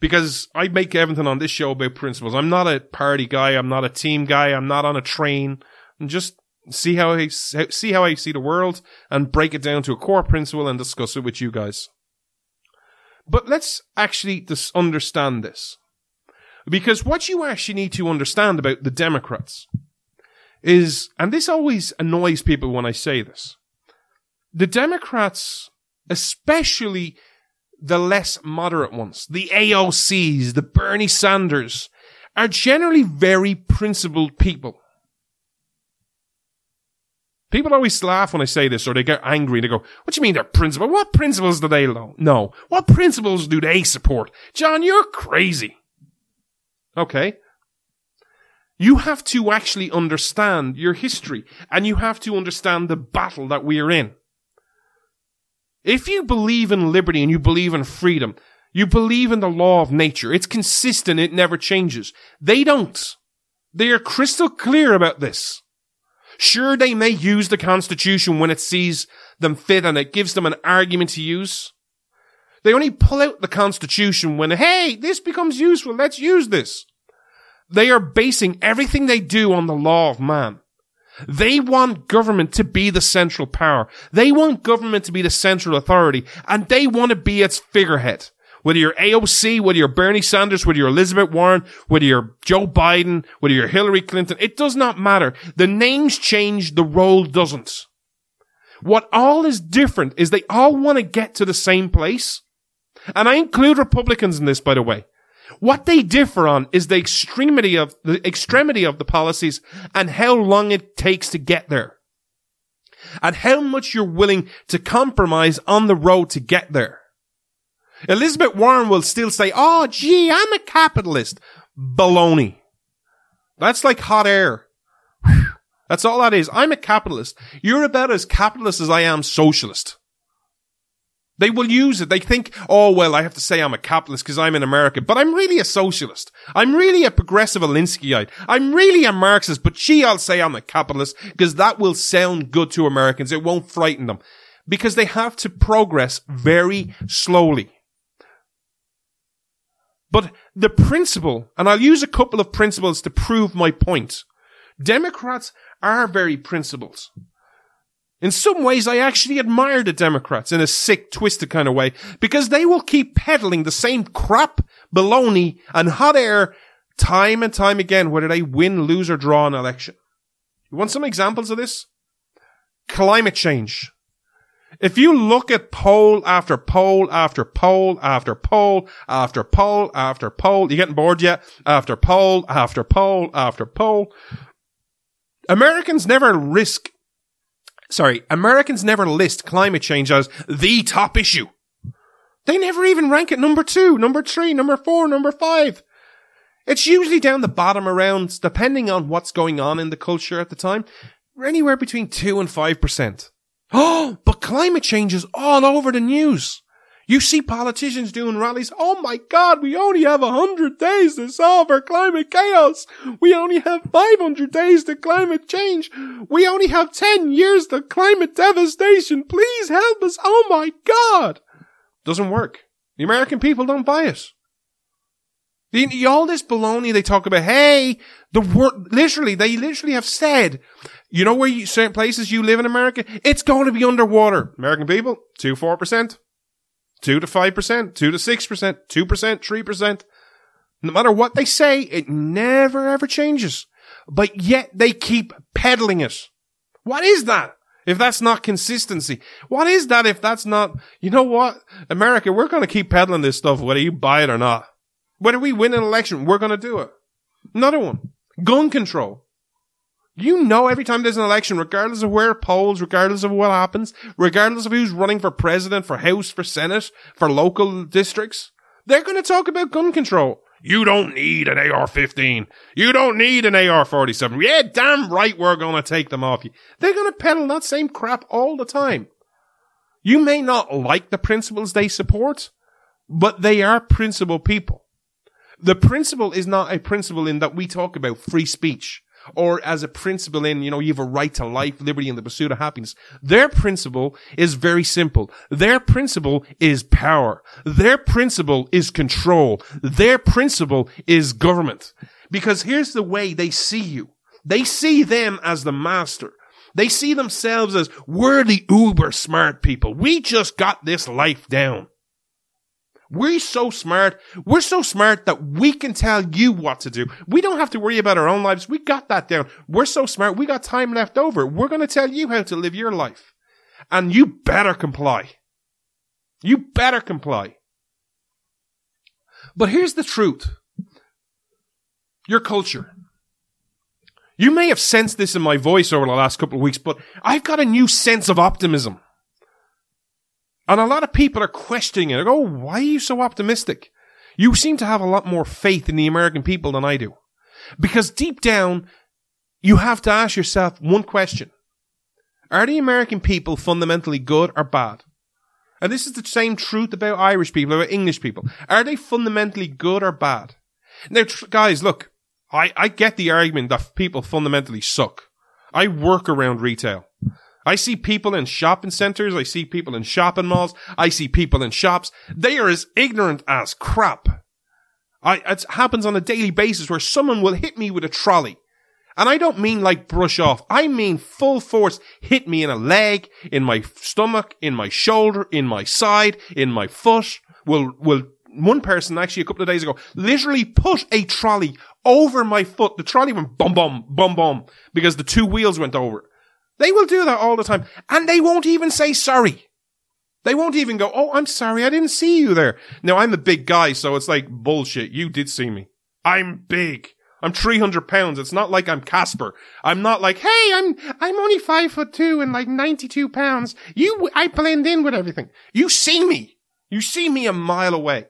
Because I make everything on this show about principles. I'm not a party guy. I'm not a team guy. I'm not on a train. I'm just see how I see how I see the world and break it down to a core principle and discuss it with you guys. But let's actually just understand this. Because what you actually need to understand about the Democrats is, and this always annoys people when I say this, the Democrats, especially the less moderate ones, the AOCs, the Bernie Sanders, are generally very principled people. People always laugh when I say this or they get angry. And they go, what do you mean they're principled? What principles do they know? What principles do they support? John, you're crazy. Okay. You have to actually understand your history and you have to understand the battle that we are in. If you believe in liberty and you believe in freedom, you believe in the law of nature. It's consistent. It never changes. They don't. They are crystal clear about this. Sure, they may use the Constitution when it sees them fit and it gives them an argument to use. They only pull out the Constitution when, hey, this becomes useful. Let's use this. They are basing everything they do on the law of man. They want government to be the central power. They want government to be the central authority and they want to be its figurehead whether you're AOC, whether you're Bernie Sanders, whether you're Elizabeth Warren, whether you're Joe Biden, whether you're Hillary Clinton, it does not matter. The names change, the role doesn't. What all is different is they all want to get to the same place. And I include Republicans in this, by the way. What they differ on is the extremity of the extremity of the policies and how long it takes to get there. And how much you're willing to compromise on the road to get there. Elizabeth Warren will still say, oh, gee, I'm a capitalist. Baloney. That's like hot air. That's all that is. I'm a capitalist. You're about as capitalist as I am socialist. They will use it. They think, oh, well, I have to say I'm a capitalist because I'm in America, but I'm really a socialist. I'm really a progressive Alinskyite. I'm really a Marxist, but gee, I'll say I'm a capitalist because that will sound good to Americans. It won't frighten them because they have to progress very slowly. But the principle, and I'll use a couple of principles to prove my point. Democrats are very principled. In some ways, I actually admire the Democrats in a sick, twisted kind of way because they will keep peddling the same crap, baloney, and hot air time and time again, whether they win, lose, or draw an election. You want some examples of this? Climate change. If you look at poll after poll after poll after poll after poll after poll, you getting bored yet? After poll after poll after poll, Americans never risk, sorry, Americans never list climate change as the top issue. They never even rank it number two, number three, number four, number five. It's usually down the bottom around, depending on what's going on in the culture at the time, anywhere between two and five percent. Oh, but climate change is all over the news. You see politicians doing rallies. Oh my God, we only have a hundred days to solve our climate chaos. We only have 500 days to climate change. We only have 10 years to climate devastation. Please help us. Oh my God. Doesn't work. The American people don't buy it. The, all this baloney they talk about, hey, the word, literally, they literally have said you know where you, certain places you live in America? It's going to be underwater. American people, 2 4%, 2 to 5%, 2 to 6%, 2%, 3%. No matter what they say, it never ever changes. But yet they keep peddling it. What is that? If that's not consistency, what is that if that's not, you know what? America, we're going to keep peddling this stuff whether you buy it or not. Whether we win an election, we're going to do it. Another one. Gun control. You know every time there's an election, regardless of where it polls, regardless of what happens, regardless of who's running for president, for House, for Senate, for local districts, they're going to talk about gun control. You don't need an AR-15. You don't need an AR-47. Yeah, damn right we're going to take them off you. They're going to peddle that same crap all the time. You may not like the principles they support, but they are principle people. The principle is not a principle in that we talk about free speech. Or as a principle in, you know, you have a right to life, liberty, and the pursuit of happiness. Their principle is very simple. Their principle is power. Their principle is control. Their principle is government. Because here's the way they see you. They see them as the master. They see themselves as we're the uber smart people. We just got this life down. We're so smart. We're so smart that we can tell you what to do. We don't have to worry about our own lives. We got that down. We're so smart. We got time left over. We're going to tell you how to live your life. And you better comply. You better comply. But here's the truth. Your culture. You may have sensed this in my voice over the last couple of weeks, but I've got a new sense of optimism. And a lot of people are questioning it. Oh, why are you so optimistic? You seem to have a lot more faith in the American people than I do. Because deep down, you have to ask yourself one question. Are the American people fundamentally good or bad? And this is the same truth about Irish people, about English people. Are they fundamentally good or bad? Now, tr- guys, look, I, I get the argument that people fundamentally suck. I work around retail. I see people in shopping centers. I see people in shopping malls. I see people in shops. They are as ignorant as crap. I, it happens on a daily basis where someone will hit me with a trolley. And I don't mean like brush off. I mean full force hit me in a leg, in my stomach, in my shoulder, in my side, in my foot. Will, will one person actually a couple of days ago literally put a trolley over my foot. The trolley went bum bum, bum bum because the two wheels went over. They will do that all the time. And they won't even say sorry. They won't even go, Oh, I'm sorry. I didn't see you there. Now I'm a big guy. So it's like bullshit. You did see me. I'm big. I'm 300 pounds. It's not like I'm Casper. I'm not like, hey, I'm, I'm only five foot two and like 92 pounds. You, I blend in with everything. You see me. You see me a mile away.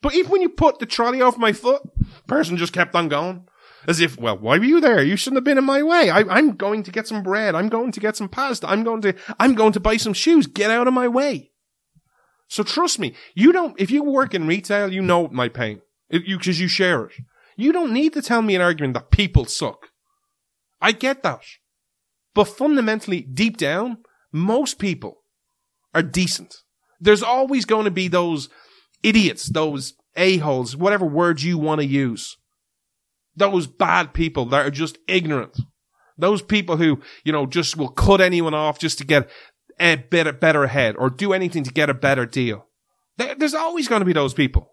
But even when you put the trolley off my foot, person just kept on going. As if, well, why were you there? You shouldn't have been in my way. I, I'm going to get some bread. I'm going to get some pasta. I'm going to, I'm going to buy some shoes. Get out of my way. So trust me, you don't, if you work in retail, you know my pain. If you, cause you share it. You don't need to tell me an argument that people suck. I get that. But fundamentally, deep down, most people are decent. There's always going to be those idiots, those a-holes, whatever words you want to use. Those bad people that are just ignorant. Those people who, you know, just will cut anyone off just to get a better, better ahead or do anything to get a better deal. There's always going to be those people.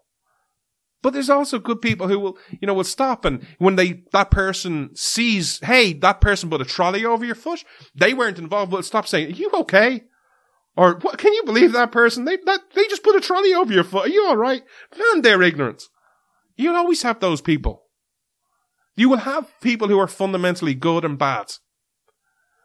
But there's also good people who will, you know, will stop and when they, that person sees, hey, that person put a trolley over your foot, they weren't involved, but stop saying, are you okay? Or what, can you believe that person? They, that, they just put a trolley over your foot. Are you alright? Man, they're ignorant. You'll always have those people. You will have people who are fundamentally good and bad.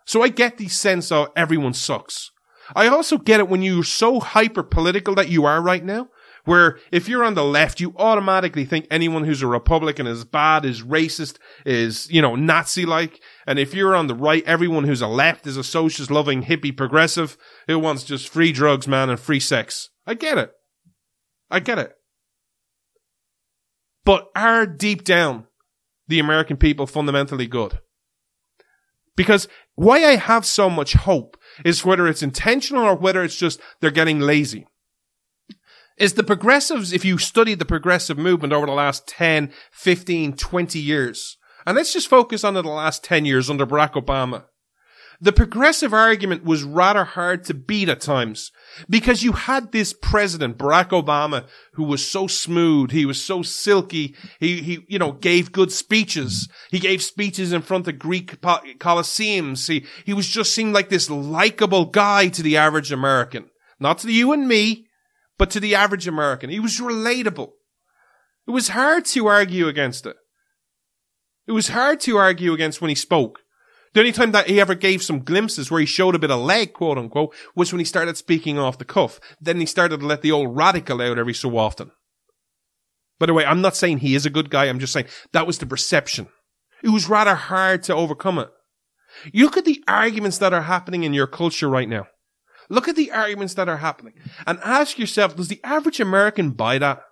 So I get the sense of everyone sucks. I also get it when you're so hyper political that you are right now, where if you're on the left, you automatically think anyone who's a Republican is bad, is racist, is, you know, Nazi-like. And if you're on the right, everyone who's a left is a socialist loving hippie progressive who wants just free drugs, man, and free sex. I get it. I get it. But are deep down the American people fundamentally good? Because why I have so much hope is whether it's intentional or whether it's just they're getting lazy. Is the progressives, if you study the progressive movement over the last 10, 15, 20 years, and let's just focus on the last 10 years under Barack Obama, the progressive argument was rather hard to beat at times because you had this president, Barack Obama, who was so smooth. He was so silky. He, he, you know, gave good speeches. He gave speeches in front of Greek coliseums. He, he was just seemed like this likable guy to the average American. Not to you and me, but to the average American. He was relatable. It was hard to argue against it. It was hard to argue against when he spoke. The only time that he ever gave some glimpses where he showed a bit of leg, quote unquote, was when he started speaking off the cuff. Then he started to let the old radical out every so often. By the way, I'm not saying he is a good guy. I'm just saying that was the perception. It was rather hard to overcome it. Look at the arguments that are happening in your culture right now. Look at the arguments that are happening and ask yourself, does the average American buy that?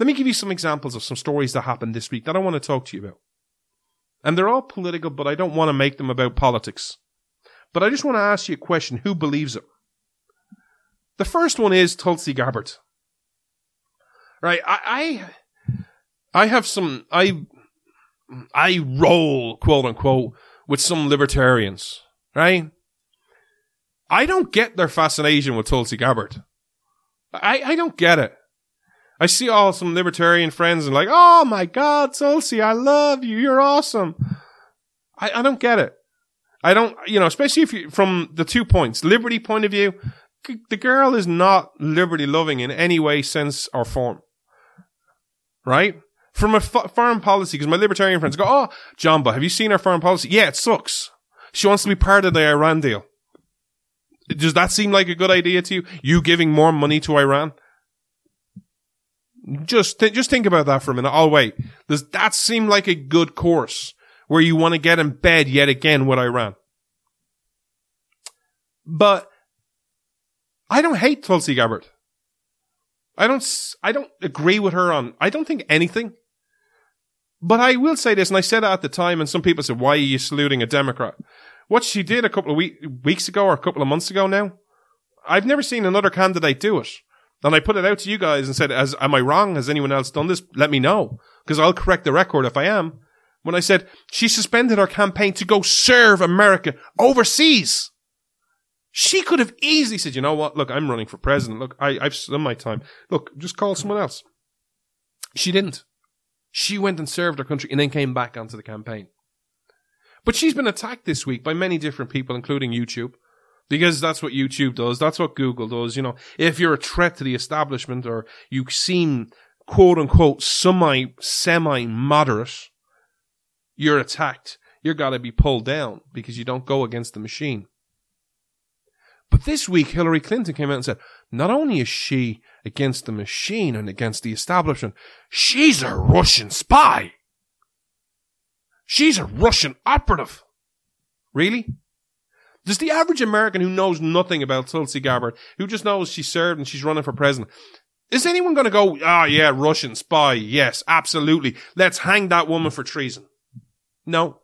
Let me give you some examples of some stories that happened this week that I want to talk to you about. And they're all political, but I don't want to make them about politics. But I just want to ask you a question who believes it? The first one is Tulsi Gabbard. Right, I, I, I have some, I, I roll, quote unquote, with some libertarians, right? I don't get their fascination with Tulsi Gabbard. I, I don't get it. I see all some libertarian friends and like, oh my God, Tulsi, I love you. You're awesome. I, I don't get it. I don't, you know, especially if you, from the two points, liberty point of view, the girl is not liberty loving in any way, sense, or form. Right? From a foreign policy, because my libertarian friends go, oh, Jamba, have you seen our foreign policy? Yeah, it sucks. She wants to be part of the Iran deal. Does that seem like a good idea to you? You giving more money to Iran? Just, th- just think about that for a minute. I'll wait. Does that seem like a good course where you want to get in bed yet again with Iran? But I don't hate Tulsi Gabbard. I don't, I don't agree with her on, I don't think anything. But I will say this, and I said it at the time, and some people said, why are you saluting a Democrat? What she did a couple of week, weeks ago or a couple of months ago now, I've never seen another candidate do it. And I put it out to you guys and said, As, am I wrong? Has anyone else done this? Let me know. Because I'll correct the record if I am. When I said, she suspended her campaign to go serve America overseas. She could have easily said, you know what? Look, I'm running for president. Look, I, I've done my time. Look, just call someone else. She didn't. She went and served her country and then came back onto the campaign. But she's been attacked this week by many different people, including YouTube, because that's what YouTube does. That's what Google does. You know, if you're a threat to the establishment or you seem quote unquote semi, semi moderate, you're attacked. You're got to be pulled down because you don't go against the machine. But this week, Hillary Clinton came out and said, not only is she against the machine and against the establishment, she's a Russian spy. She's a Russian operative. Really? Does the average American who knows nothing about Tulsi Gabbard, who just knows she served and she's running for president, is anyone going to go, ah, yeah, Russian spy? Yes, absolutely. Let's hang that woman for treason. No.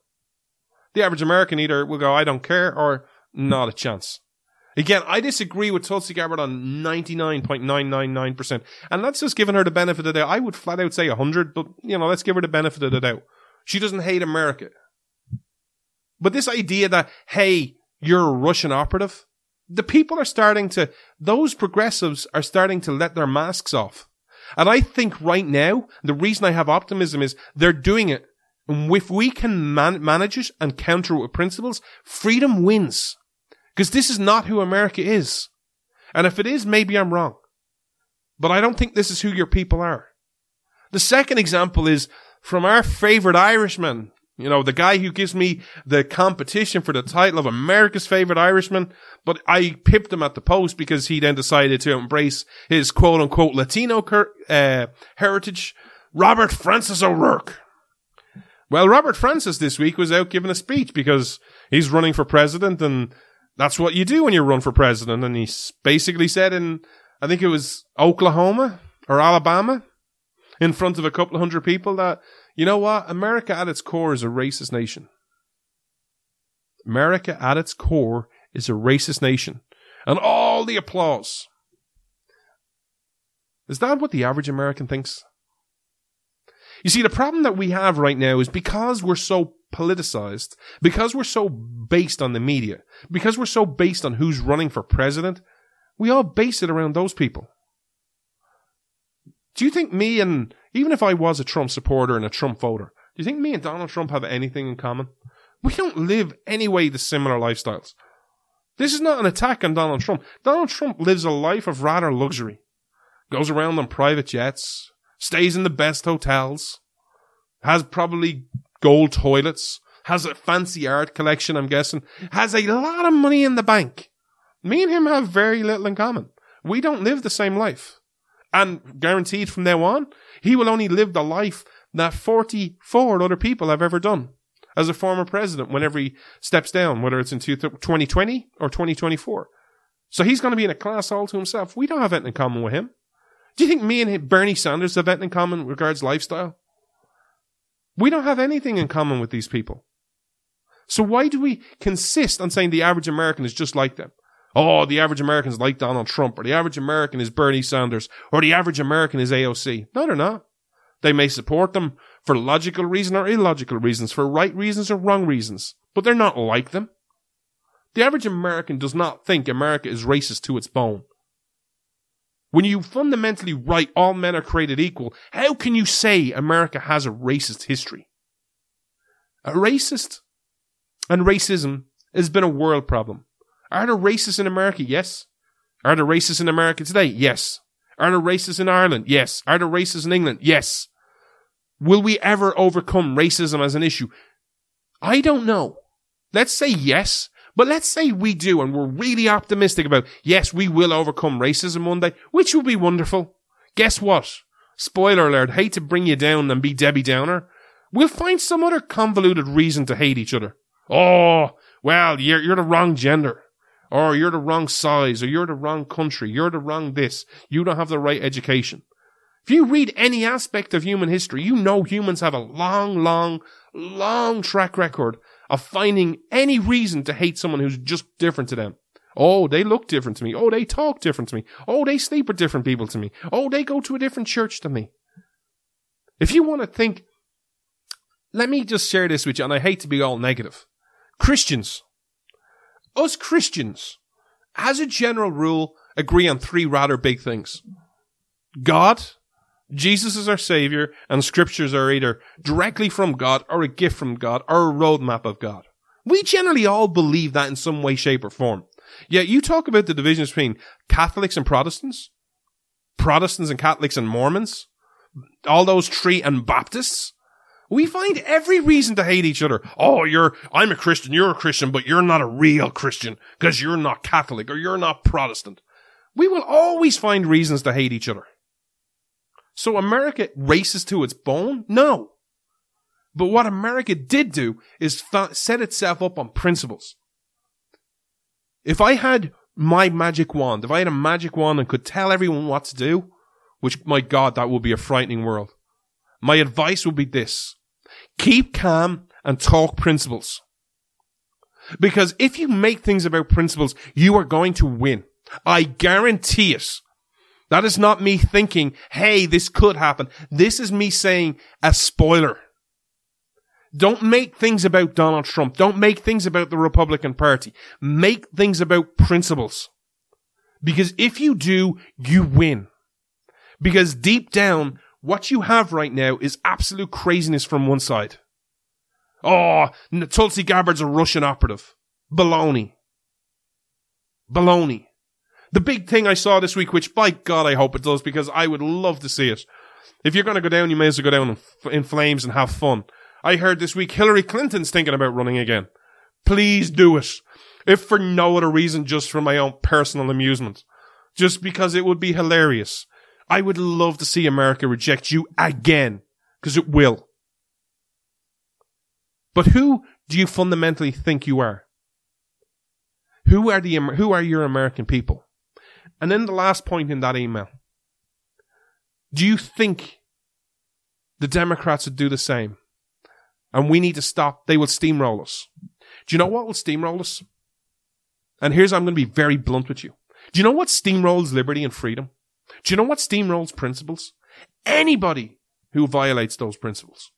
The average American either will go, I don't care, or not a chance. Again, I disagree with Tulsi Gabbard on 99.999%. And that's just giving her the benefit of the doubt. I would flat out say 100, but, you know, let's give her the benefit of the doubt. She doesn't hate America. But this idea that, hey, you're a Russian operative, the people are starting to, those progressives are starting to let their masks off. And I think right now, the reason I have optimism is they're doing it. And if we can man- manage it and counter it with principles, freedom wins. Because this is not who America is. And if it is, maybe I'm wrong. But I don't think this is who your people are. The second example is from our favorite Irishman. You know, the guy who gives me the competition for the title of America's favorite Irishman, but I pipped him at the post because he then decided to embrace his quote unquote Latino uh, heritage, Robert Francis O'Rourke. Well, Robert Francis this week was out giving a speech because he's running for president and that's what you do when you run for president. And he basically said in, I think it was Oklahoma or Alabama, in front of a couple of hundred people that, you know what? America at its core is a racist nation. America at its core is a racist nation. And all the applause. Is that what the average American thinks? You see, the problem that we have right now is because we're so politicized, because we're so based on the media, because we're so based on who's running for president, we all base it around those people. Do you think me and, even if I was a Trump supporter and a Trump voter, do you think me and Donald Trump have anything in common? We don't live any way the similar lifestyles. This is not an attack on Donald Trump. Donald Trump lives a life of rather luxury. Goes around on private jets, stays in the best hotels, has probably gold toilets, has a fancy art collection, I'm guessing, has a lot of money in the bank. Me and him have very little in common. We don't live the same life. And guaranteed from now on, he will only live the life that 44 other people have ever done as a former president whenever he steps down, whether it's in two- 2020 or 2024. So he's going to be in a class all to himself. We don't have anything in common with him. Do you think me and Bernie Sanders have anything in common regards lifestyle? We don't have anything in common with these people. So why do we consist on saying the average American is just like them? Oh, the average American is like Donald Trump, or the average American is Bernie Sanders, or the average American is AOC. No, they're not. They may support them for logical reasons or illogical reasons, for right reasons or wrong reasons, but they're not like them. The average American does not think America is racist to its bone. When you fundamentally write all men are created equal, how can you say America has a racist history? A racist and racism has been a world problem. Are there racists in America? Yes. Are there racists in America today? Yes. Are there racists in Ireland? Yes. Are there racists in England? Yes. Will we ever overcome racism as an issue? I don't know. Let's say yes, but let's say we do and we're really optimistic about, yes, we will overcome racism one day, which will be wonderful. Guess what? Spoiler alert, hate to bring you down and be Debbie Downer. We'll find some other convoluted reason to hate each other. Oh, well, you're, you're the wrong gender. Or you're the wrong size, or you're the wrong country, you're the wrong this, you don't have the right education. If you read any aspect of human history, you know humans have a long, long, long track record of finding any reason to hate someone who's just different to them. Oh, they look different to me. Oh, they talk different to me. Oh, they sleep with different people to me. Oh, they go to a different church to me. If you want to think, let me just share this with you, and I hate to be all negative. Christians, us Christians, as a general rule, agree on three rather big things. God, Jesus is our Savior, and scriptures are either directly from God or a gift from God or a roadmap of God. We generally all believe that in some way, shape, or form. Yet you talk about the divisions between Catholics and Protestants, Protestants and Catholics and Mormons, all those three and Baptists. We find every reason to hate each other. Oh, you're, I'm a Christian, you're a Christian, but you're not a real Christian because you're not Catholic or you're not Protestant. We will always find reasons to hate each other. So America races to its bone? No. But what America did do is set itself up on principles. If I had my magic wand, if I had a magic wand and could tell everyone what to do, which, my God, that would be a frightening world. My advice would be this. Keep calm and talk principles. Because if you make things about principles, you are going to win. I guarantee it. That is not me thinking, hey, this could happen. This is me saying a spoiler. Don't make things about Donald Trump. Don't make things about the Republican Party. Make things about principles. Because if you do, you win. Because deep down, what you have right now is absolute craziness from one side. Oh, Tulsi Gabbard's a Russian operative. Baloney. Baloney. The big thing I saw this week, which by God I hope it does, because I would love to see it. If you're going to go down, you may as well go down in, in flames and have fun. I heard this week Hillary Clinton's thinking about running again. Please do it. If for no other reason, just for my own personal amusement. Just because it would be hilarious. I would love to see America reject you again. Because it will. But who do you fundamentally think you are? Who are the who are your American people? And then the last point in that email. Do you think the Democrats would do the same? And we need to stop. They will steamroll us. Do you know what will steamroll us? And here's I'm going to be very blunt with you. Do you know what steamrolls liberty and freedom? Do you know what steamrolls principles? Anybody who violates those principles.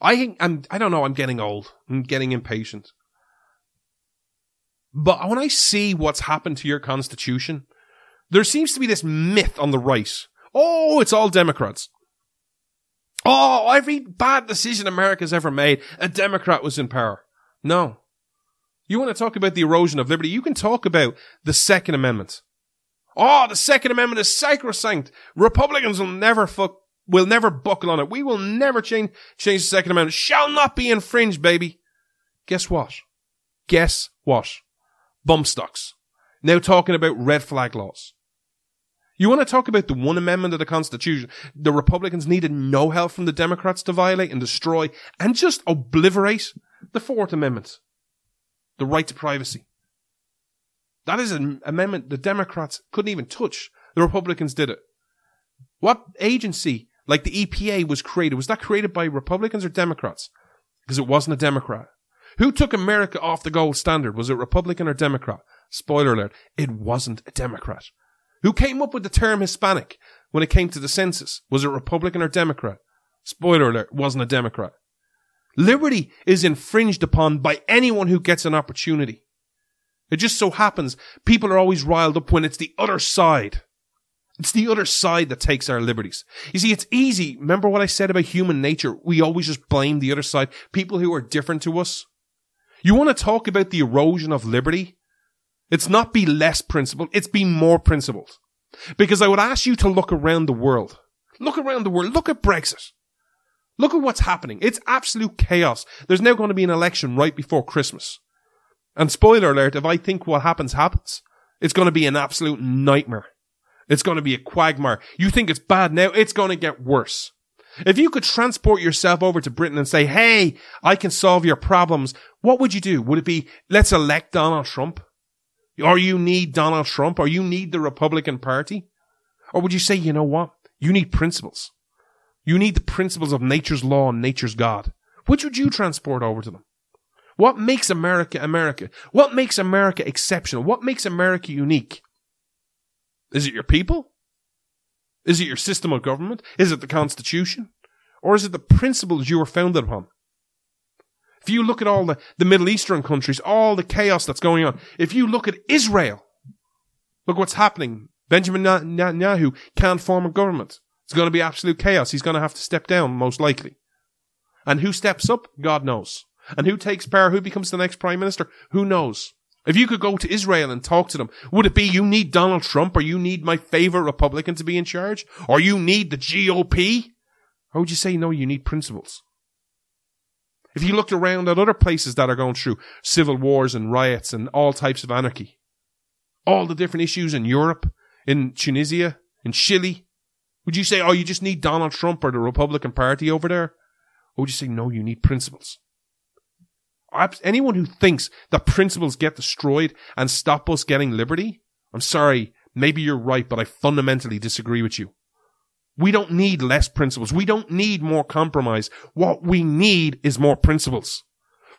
I think I'm, I don't know, I'm getting old. I'm getting impatient. But when I see what's happened to your constitution, there seems to be this myth on the right. Oh, it's all Democrats. Oh, every bad decision America's ever made, a Democrat was in power. No. You want to talk about the erosion of liberty? You can talk about the Second Amendment. Oh, the Second Amendment is sacrosanct. Republicans will never fuck, will never buckle on it. We will never change, change the Second Amendment. Shall not be infringed, baby. Guess what? Guess what? Bump stocks. Now talking about red flag laws. You want to talk about the one amendment of the Constitution the Republicans needed no help from the Democrats to violate and destroy and just obliterate the Fourth Amendment. The right to privacy. That is an amendment the Democrats couldn't even touch. The Republicans did it. What agency Like the EPA was created. Was that created by Republicans or Democrats? Because it wasn't a Democrat. Who took America off the gold standard? Was it Republican or Democrat? Spoiler alert, it wasn't a Democrat. Who came up with the term Hispanic when it came to the census? Was it Republican or Democrat? Spoiler alert, wasn't a Democrat. Liberty is infringed upon by anyone who gets an opportunity. It just so happens people are always riled up when it's the other side. It's the other side that takes our liberties. You see, it's easy. Remember what I said about human nature? We always just blame the other side, people who are different to us. You want to talk about the erosion of liberty? It's not be less principled, it's be more principled. Because I would ask you to look around the world. Look around the world. Look at Brexit. Look at what's happening. It's absolute chaos. There's now going to be an election right before Christmas. And spoiler alert, if I think what happens happens, it's going to be an absolute nightmare. It's going to be a quagmire. You think it's bad now, it's going to get worse. If you could transport yourself over to Britain and say, hey, I can solve your problems, what would you do? Would it be, let's elect Donald Trump? Or you need Donald Trump? Or you need the Republican Party? Or would you say, you know what? You need principles. You need the principles of nature's law and nature's God. Which would you transport over to them? What makes America America? What makes America exceptional? What makes America unique? Is it your people? Is it your system of government? Is it the Constitution? Or is it the principles you were founded upon? If you look at all the, the Middle Eastern countries, all the chaos that's going on, if you look at Israel, look what's happening. Benjamin Netanyahu can't form a government. It's going to be absolute chaos. He's going to have to step down, most likely. And who steps up? God knows. And who takes power? Who becomes the next prime minister? Who knows? If you could go to Israel and talk to them, would it be you need Donald Trump or you need my favorite Republican to be in charge? Or you need the GOP? Or would you say, no, you need principles? If you looked around at other places that are going through civil wars and riots and all types of anarchy, all the different issues in Europe, in Tunisia, in Chile, would you say, oh, you just need Donald Trump or the Republican Party over there? Or would you say, no, you need principles? Anyone who thinks that principles get destroyed and stop us getting liberty, I'm sorry, maybe you're right, but I fundamentally disagree with you. We don't need less principles. We don't need more compromise. What we need is more principles.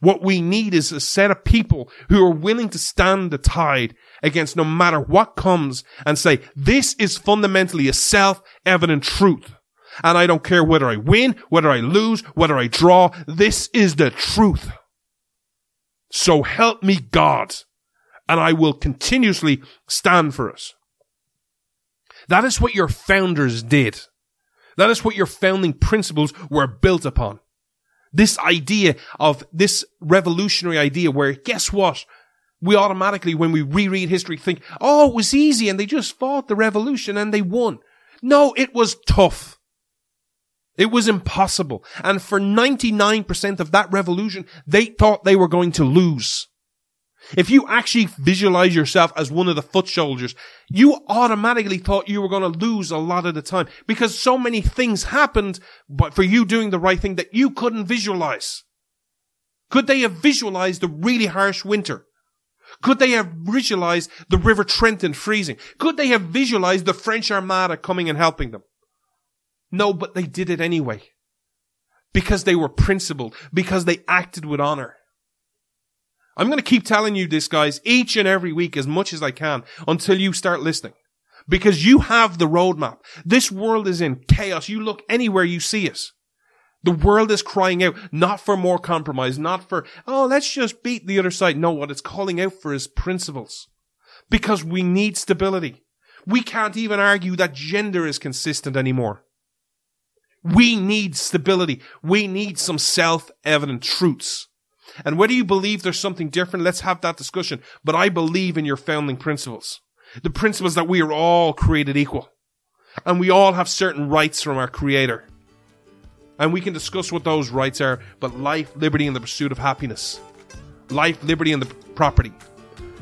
What we need is a set of people who are willing to stand the tide against no matter what comes and say, this is fundamentally a self-evident truth. And I don't care whether I win, whether I lose, whether I draw. This is the truth. So help me God, and I will continuously stand for it. That is what your founders did. That is what your founding principles were built upon. This idea of this revolutionary idea where guess what? We automatically, when we reread history, think, oh, it was easy and they just fought the revolution and they won. No, it was tough. It was impossible. And for 99% of that revolution, they thought they were going to lose. If you actually visualize yourself as one of the foot soldiers, you automatically thought you were going to lose a lot of the time because so many things happened, but for you doing the right thing that you couldn't visualize. Could they have visualized the really harsh winter? Could they have visualized the River Trenton freezing? Could they have visualized the French Armada coming and helping them? No, but they did it anyway. Because they were principled, because they acted with honor. I'm going to keep telling you this, guys, each and every week as much as I can until you start listening. Because you have the roadmap. This world is in chaos. You look anywhere, you see it. The world is crying out not for more compromise, not for, oh, let's just beat the other side. No, what it's calling out for is principles. Because we need stability. We can't even argue that gender is consistent anymore. We need stability. We need some self-evident truths. And whether you believe there's something different, let's have that discussion. But I believe in your founding principles. The principles that we are all created equal. And we all have certain rights from our creator. And we can discuss what those rights are, but life, liberty, and the pursuit of happiness. Life, liberty, and the property.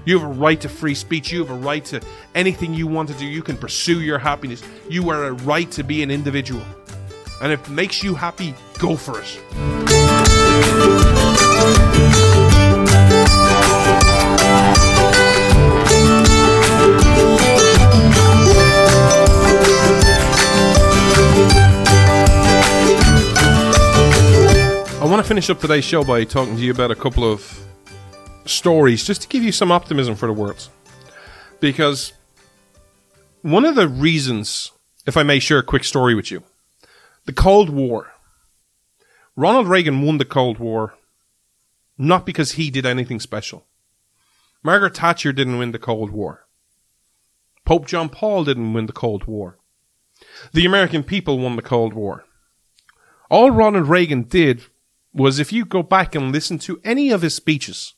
You have a right to free speech. You have a right to anything you want to do. You can pursue your happiness. You are a right to be an individual. And if it makes you happy, go for it. I want to finish up today's show by talking to you about a couple of stories just to give you some optimism for the world. Because one of the reasons, if I may share a quick story with you, the Cold War. Ronald Reagan won the Cold War not because he did anything special. Margaret Thatcher didn't win the Cold War. Pope John Paul didn't win the Cold War. The American people won the Cold War. All Ronald Reagan did was if you go back and listen to any of his speeches,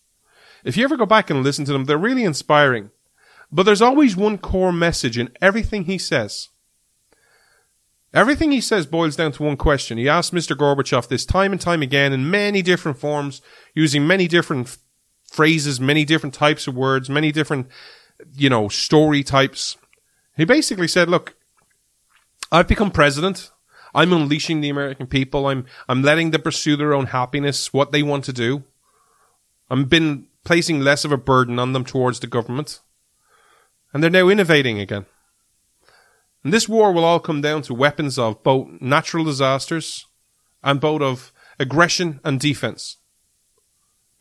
if you ever go back and listen to them, they're really inspiring. But there's always one core message in everything he says. Everything he says boils down to one question. He asked Mr. Gorbachev this time and time again in many different forms, using many different f- phrases, many different types of words, many different, you know, story types. He basically said, look, I've become president. I'm unleashing the American people. I'm, I'm letting them pursue their own happiness, what they want to do. I've been placing less of a burden on them towards the government. And they're now innovating again. And this war will all come down to weapons of both natural disasters and both of aggression and defense.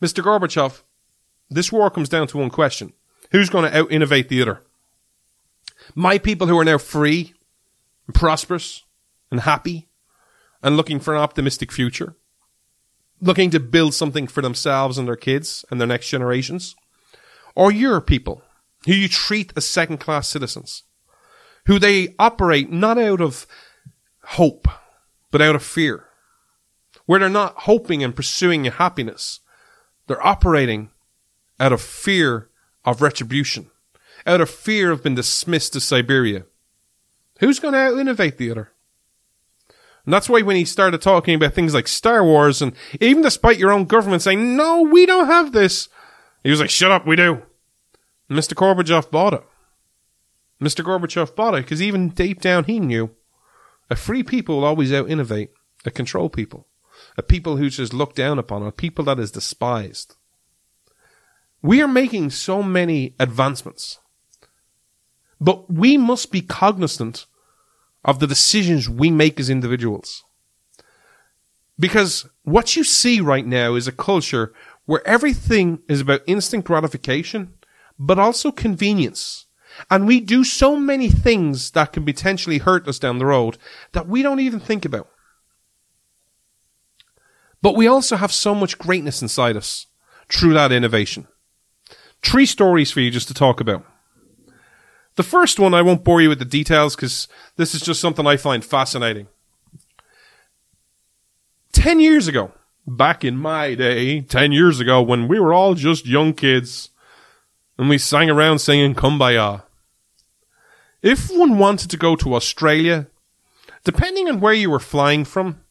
Mr. Gorbachev, this war comes down to one question. Who's going to out innovate the other? My people who are now free and prosperous and happy and looking for an optimistic future, looking to build something for themselves and their kids and their next generations, or your people who you treat as second class citizens, who they operate not out of hope, but out of fear, where they're not hoping and pursuing your happiness. They're operating out of fear of retribution, out of fear of being dismissed to Siberia. Who's going to out innovate the other? And that's why when he started talking about things like Star Wars, and even despite your own government saying, no, we don't have this, he was like, shut up, we do. And Mr. Gorbachev bought it. Mr. Gorbachev bought it because even deep down he knew a free people will always out innovate a control people, a people who just look down upon, a people that is despised. We are making so many advancements, but we must be cognizant of the decisions we make as individuals. Because what you see right now is a culture where everything is about instant gratification, but also convenience. And we do so many things that can potentially hurt us down the road that we don't even think about. But we also have so much greatness inside us through that innovation. Three stories for you just to talk about. The first one, I won't bore you with the details because this is just something I find fascinating. Ten years ago, back in my day, ten years ago, when we were all just young kids and we sang around singing Kumbaya. If one wanted to go to Australia, depending on where you were flying from,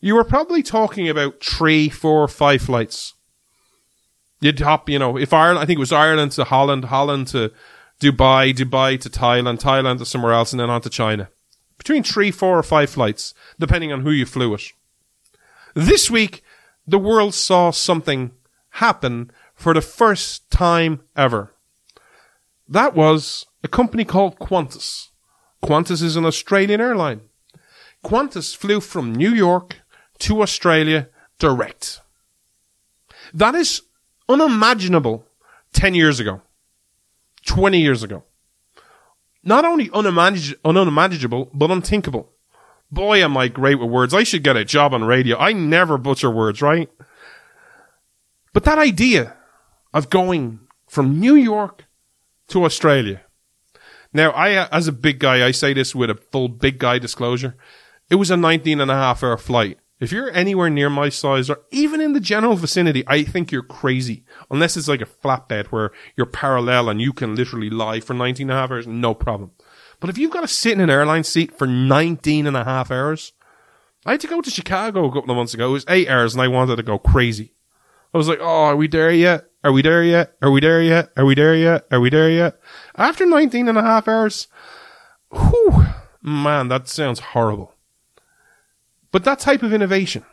you were probably talking about three, four, five flights. You'd hop, you know, if Ireland, I think it was Ireland to Holland, Holland to Dubai, Dubai to Thailand, Thailand to somewhere else, and then on to China. Between three, four, or five flights, depending on who you flew with. This week, the world saw something happen for the first time ever. That was a company called Qantas. Qantas is an Australian airline. Qantas flew from New York to Australia direct. That is unimaginable 10 years ago, 20 years ago. Not only unimagin- unimaginable, but unthinkable. Boy, am I great with words. I should get a job on radio. I never butcher words, right? But that idea of going from New York to Australia. Now, I, uh, as a big guy, I say this with a full big guy disclosure. It was a 19 and a half hour flight. If you're anywhere near my size or even in the general vicinity, I think you're crazy. Unless it's like a flatbed where you're parallel and you can literally lie for 19 and a half hours, no problem. But if you've got to sit in an airline seat for 19 and a half hours, I had to go to Chicago a couple of months ago. It was eight hours and I wanted to go crazy. I was like, oh, are we there yet? Are we there yet? Are we there yet? Are we there yet? Are we there yet? After 19 and a half hours, whew, man, that sounds horrible. But that type of innovation,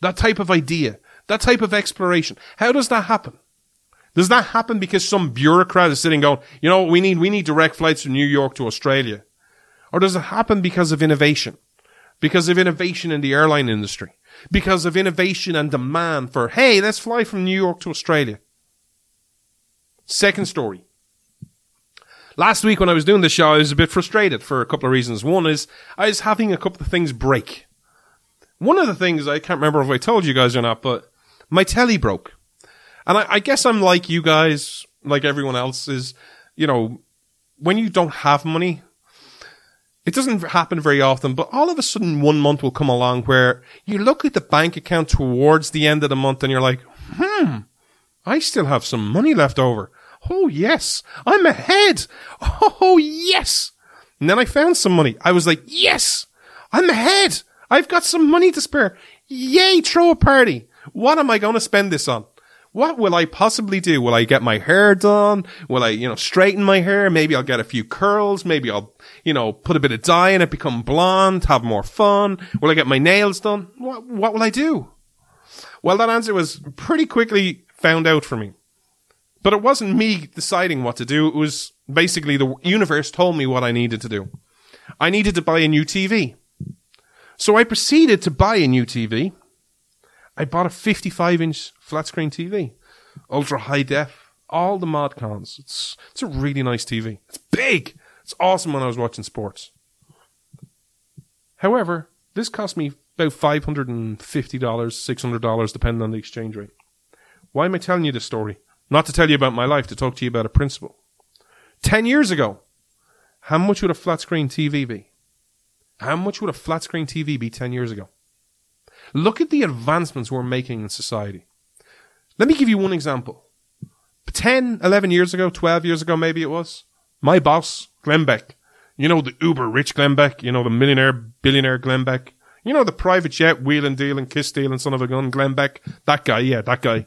that type of idea, that type of exploration, how does that happen? Does that happen because some bureaucrat is sitting going, you know we need? We need direct flights from New York to Australia. Or does it happen because of innovation? because of innovation in the airline industry, because of innovation and demand for, hey, let's fly from New York to Australia. Second story. Last week when I was doing the show, I was a bit frustrated for a couple of reasons. One is I was having a couple of things break. One of the things I can't remember if I told you guys or not, but my telly broke. And I, I guess I'm like you guys, like everyone else is, you know, when you don't have money, it doesn't happen very often, but all of a sudden one month will come along where you look at the bank account towards the end of the month and you're like, hmm, I still have some money left over. Oh yes, I'm ahead. Oh yes. And then I found some money. I was like, yes, I'm ahead. I've got some money to spare. Yay, throw a party. What am I going to spend this on? What will I possibly do? Will I get my hair done? Will I, you know, straighten my hair? Maybe I'll get a few curls. Maybe I'll, you know, put a bit of dye in it, become blonde, have more fun. Will I get my nails done? What, what will I do? Well, that answer was pretty quickly found out for me. But it wasn't me deciding what to do. It was basically the universe told me what I needed to do. I needed to buy a new TV. So I proceeded to buy a new TV. I bought a 55 inch flat screen TV, ultra high def, all the mod cons. It's, it's a really nice TV. It's big. It's awesome when I was watching sports. However, this cost me about $550, $600, depending on the exchange rate. Why am I telling you this story? Not to tell you about my life, to talk to you about a principle. Ten years ago, how much would a flat screen TV be? How much would a flat screen TV be 10 years ago? Look at the advancements we're making in society. Let me give you one example. 10, 11 years ago, 12 years ago, maybe it was, my boss, Glenn Beck, you know, the uber rich Glenn Beck, you know, the millionaire, billionaire Glenn Beck, you know, the private jet, wheeling, and kiss deal and son of a gun, Glenn Beck, that guy, yeah, that guy.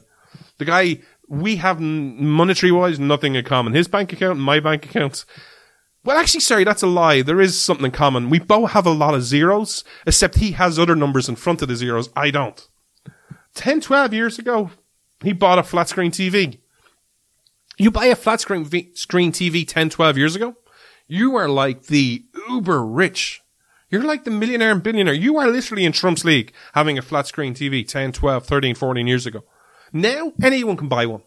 The guy, we have monetary wise nothing in common. His bank account my bank account, well, actually, sorry, that's a lie. There is something in common. We both have a lot of zeros, except he has other numbers in front of the zeros. I don't. 10, 12 years ago, he bought a flat screen TV. You buy a flat screen, v- screen TV 10, 12 years ago, you are like the uber rich. You're like the millionaire and billionaire. You are literally in Trump's league having a flat screen TV 10, 12, 13, 14 years ago. Now, anyone can buy one.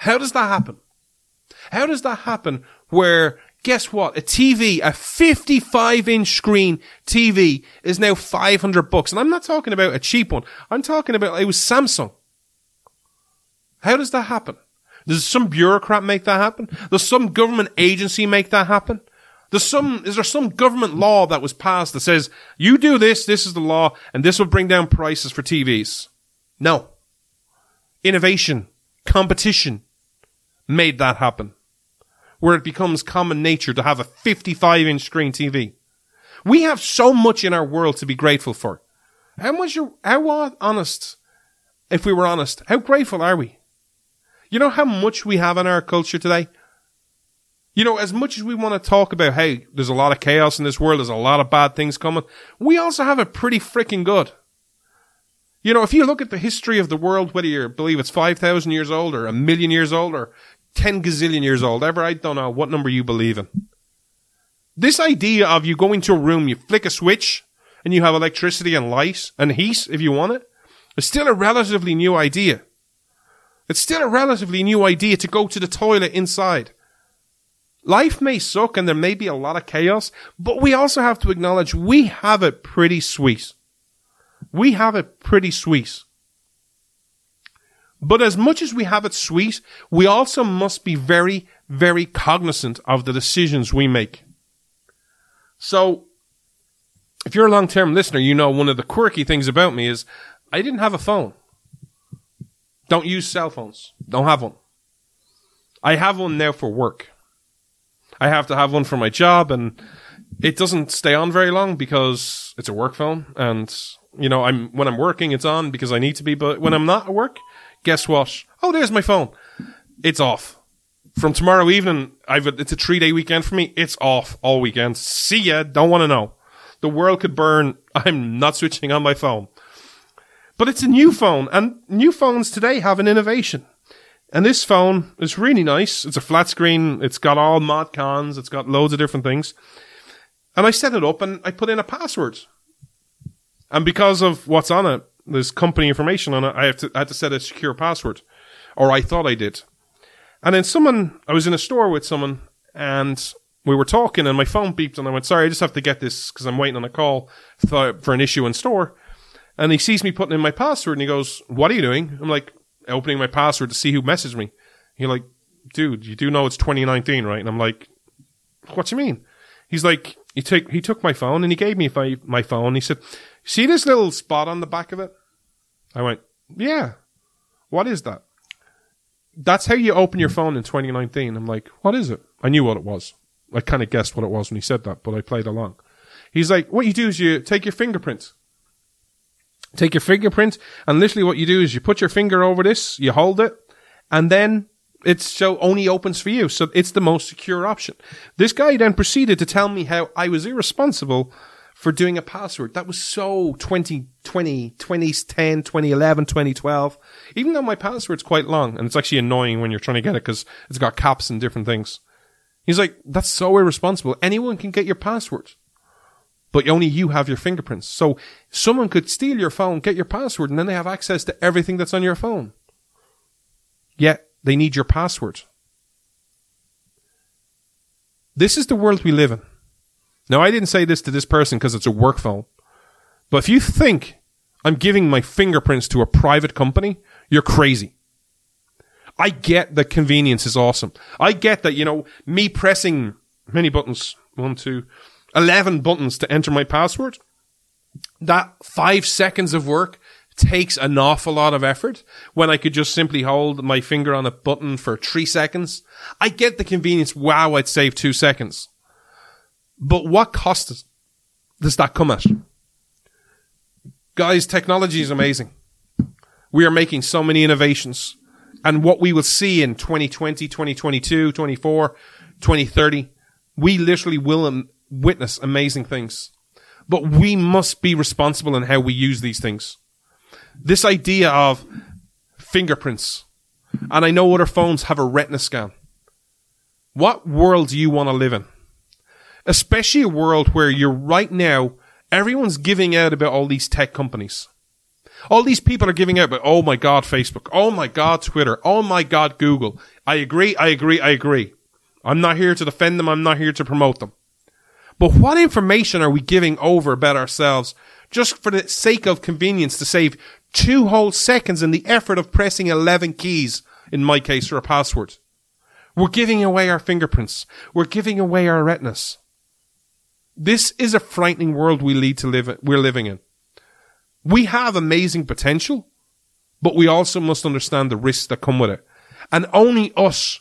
How does that happen? How does that happen where guess what? A TV, a 55 inch screen TV is now 500 bucks. And I'm not talking about a cheap one. I'm talking about, it was Samsung. How does that happen? Does some bureaucrat make that happen? Does some government agency make that happen? Does some, is there some government law that was passed that says, you do this, this is the law, and this will bring down prices for TVs? No. Innovation, competition made that happen where it becomes common nature to have a 55 inch screen TV. We have so much in our world to be grateful for. How much, are, how honest, if we were honest, how grateful are we? You know how much we have in our culture today? You know, as much as we want to talk about, hey, there's a lot of chaos in this world, there's a lot of bad things coming, we also have it pretty freaking good. You know, if you look at the history of the world, whether you believe it's 5,000 years old or a million years old or 10 gazillion years old, ever, I don't know what number you believe in. This idea of you go into a room, you flick a switch, and you have electricity and light and heat if you want it, is still a relatively new idea. It's still a relatively new idea to go to the toilet inside. Life may suck and there may be a lot of chaos, but we also have to acknowledge we have it pretty sweet. We have it pretty sweet. But as much as we have it sweet, we also must be very, very cognizant of the decisions we make. So, if you're a long term listener, you know one of the quirky things about me is I didn't have a phone. Don't use cell phones. Don't have one. I have one now for work. I have to have one for my job and it doesn't stay on very long because it's a work phone and you know, I'm when I'm working it's on because I need to be, but when I'm not at work, guess what? Oh, there's my phone. It's off. From tomorrow evening, I've a, it's a three day weekend for me. It's off all weekend. See ya. Don't want to know. The world could burn. I'm not switching on my phone. But it's a new phone and new phones today have an innovation. And this phone is really nice. It's a flat screen. It's got all mod cons. It's got loads of different things. And I set it up and I put in a password. And because of what's on it, there's company information on it, I have to, I had to set a secure password. Or I thought I did. And then someone, I was in a store with someone and we were talking and my phone beeped and I went, sorry, I just have to get this because I'm waiting on a call for, an issue in store. And he sees me putting in my password and he goes, what are you doing? I'm like, opening my password to see who messaged me. He's like, dude, you do know it's 2019, right? And I'm like, what do you mean? He's like, he took, he took my phone and he gave me my phone. He said, see this little spot on the back of it? I went, yeah. What is that? That's how you open your phone in 2019. I'm like, what is it? I knew what it was. I kind of guessed what it was when he said that, but I played along. He's like, what you do is you take your fingerprint. Take your fingerprint, and literally what you do is you put your finger over this, you hold it, and then it's so only opens for you. So it's the most secure option. This guy then proceeded to tell me how I was irresponsible for doing a password. That was so 2020, 2010, 2011, 2012. Even though my password's quite long, and it's actually annoying when you're trying to get it because it's got caps and different things. He's like, that's so irresponsible. Anyone can get your password. But only you have your fingerprints. So someone could steal your phone, get your password, and then they have access to everything that's on your phone. Yet they need your password. This is the world we live in. Now, I didn't say this to this person because it's a work phone. But if you think I'm giving my fingerprints to a private company, you're crazy. I get that convenience is awesome. I get that, you know, me pressing many buttons, one, two, 11 buttons to enter my password, that five seconds of work takes an awful lot of effort when I could just simply hold my finger on a button for three seconds. I get the convenience. Wow, I'd save two seconds. But what cost does that come at? Guys, technology is amazing. We are making so many innovations. And what we will see in 2020, 2022, 24, 2030, we literally will witness amazing things. But we must be responsible in how we use these things. This idea of fingerprints, and I know other phones have a retina scan. What world do you want to live in? Especially a world where you're right now, everyone's giving out about all these tech companies. All these people are giving out about, oh my God, Facebook. Oh my God, Twitter. Oh my God, Google. I agree. I agree. I agree. I'm not here to defend them. I'm not here to promote them. But what information are we giving over about ourselves just for the sake of convenience to save two whole seconds in the effort of pressing 11 keys, in my case, for a password? We're giving away our fingerprints. We're giving away our retinas. This is a frightening world we lead to live, we're living in. We have amazing potential, but we also must understand the risks that come with it. And only us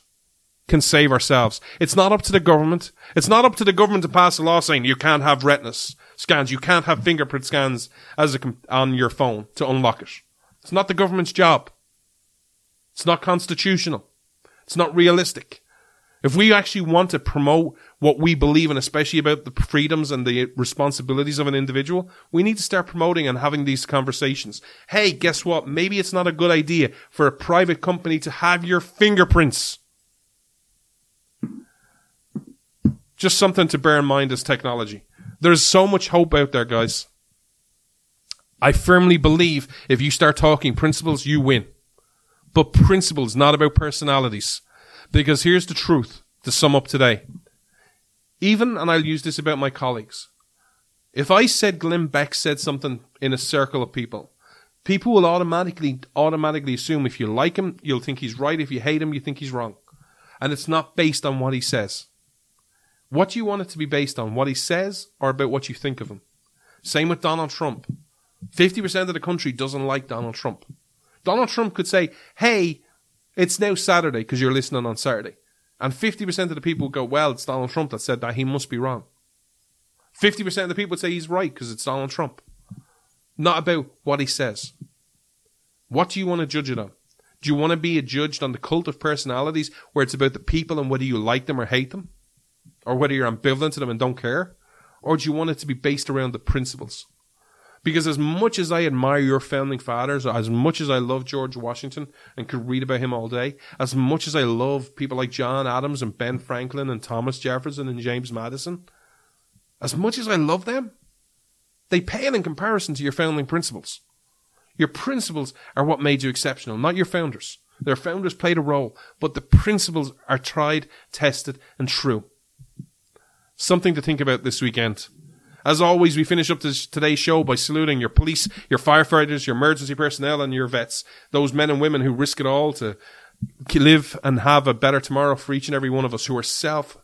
can save ourselves. It's not up to the government. It's not up to the government to pass a law saying you can't have retinas scans, you can't have fingerprint scans as a on your phone to unlock it. It's not the government's job. It's not constitutional. It's not realistic. If we actually want to promote what we believe in, especially about the freedoms and the responsibilities of an individual, we need to start promoting and having these conversations. Hey, guess what? Maybe it's not a good idea for a private company to have your fingerprints. Just something to bear in mind as technology. There's so much hope out there, guys. I firmly believe if you start talking principles, you win. But principles, not about personalities. Because here's the truth to sum up today. Even, and I'll use this about my colleagues, if I said Glenn Beck said something in a circle of people, people will automatically, automatically assume if you like him, you'll think he's right. If you hate him, you think he's wrong. And it's not based on what he says. What do you want it to be based on? What he says or about what you think of him? Same with Donald Trump. 50% of the country doesn't like Donald Trump. Donald Trump could say, hey, it's now Saturday because you're listening on Saturday. And 50% of the people go, well, it's Donald Trump that said that. He must be wrong. 50% of the people say he's right because it's Donald Trump. Not about what he says. What do you want to judge it on? Do you want to be judged on the cult of personalities where it's about the people and whether you like them or hate them? Or whether you're ambivalent to them and don't care? Or do you want it to be based around the principles? Because as much as I admire your founding fathers, as much as I love George Washington and could read about him all day, as much as I love people like John Adams and Ben Franklin and Thomas Jefferson and James Madison, as much as I love them, they pale in comparison to your founding principles. Your principles are what made you exceptional, not your founders. Their founders played a role, but the principles are tried, tested, and true. Something to think about this weekend. As always, we finish up this, today's show by saluting your police, your firefighters, your emergency personnel, and your vets. Those men and women who risk it all to live and have a better tomorrow for each and every one of us who are self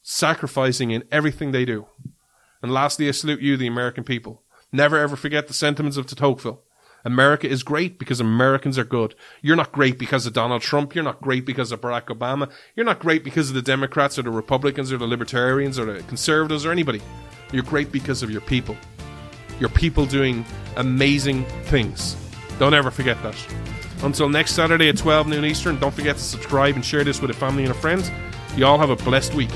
sacrificing in everything they do. And lastly, I salute you, the American people. Never ever forget the sentiments of Tocqueville. America is great because Americans are good. You're not great because of Donald Trump. You're not great because of Barack Obama. You're not great because of the Democrats or the Republicans or the Libertarians or the Conservatives or anybody. You're great because of your people. Your people doing amazing things. Don't ever forget that. Until next Saturday at 12 noon Eastern, don't forget to subscribe and share this with a family and a friend. You all have a blessed week.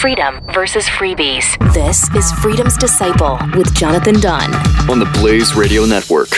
Freedom versus freebies. This is Freedom's Disciple with Jonathan Dunn on the Blaze Radio Network.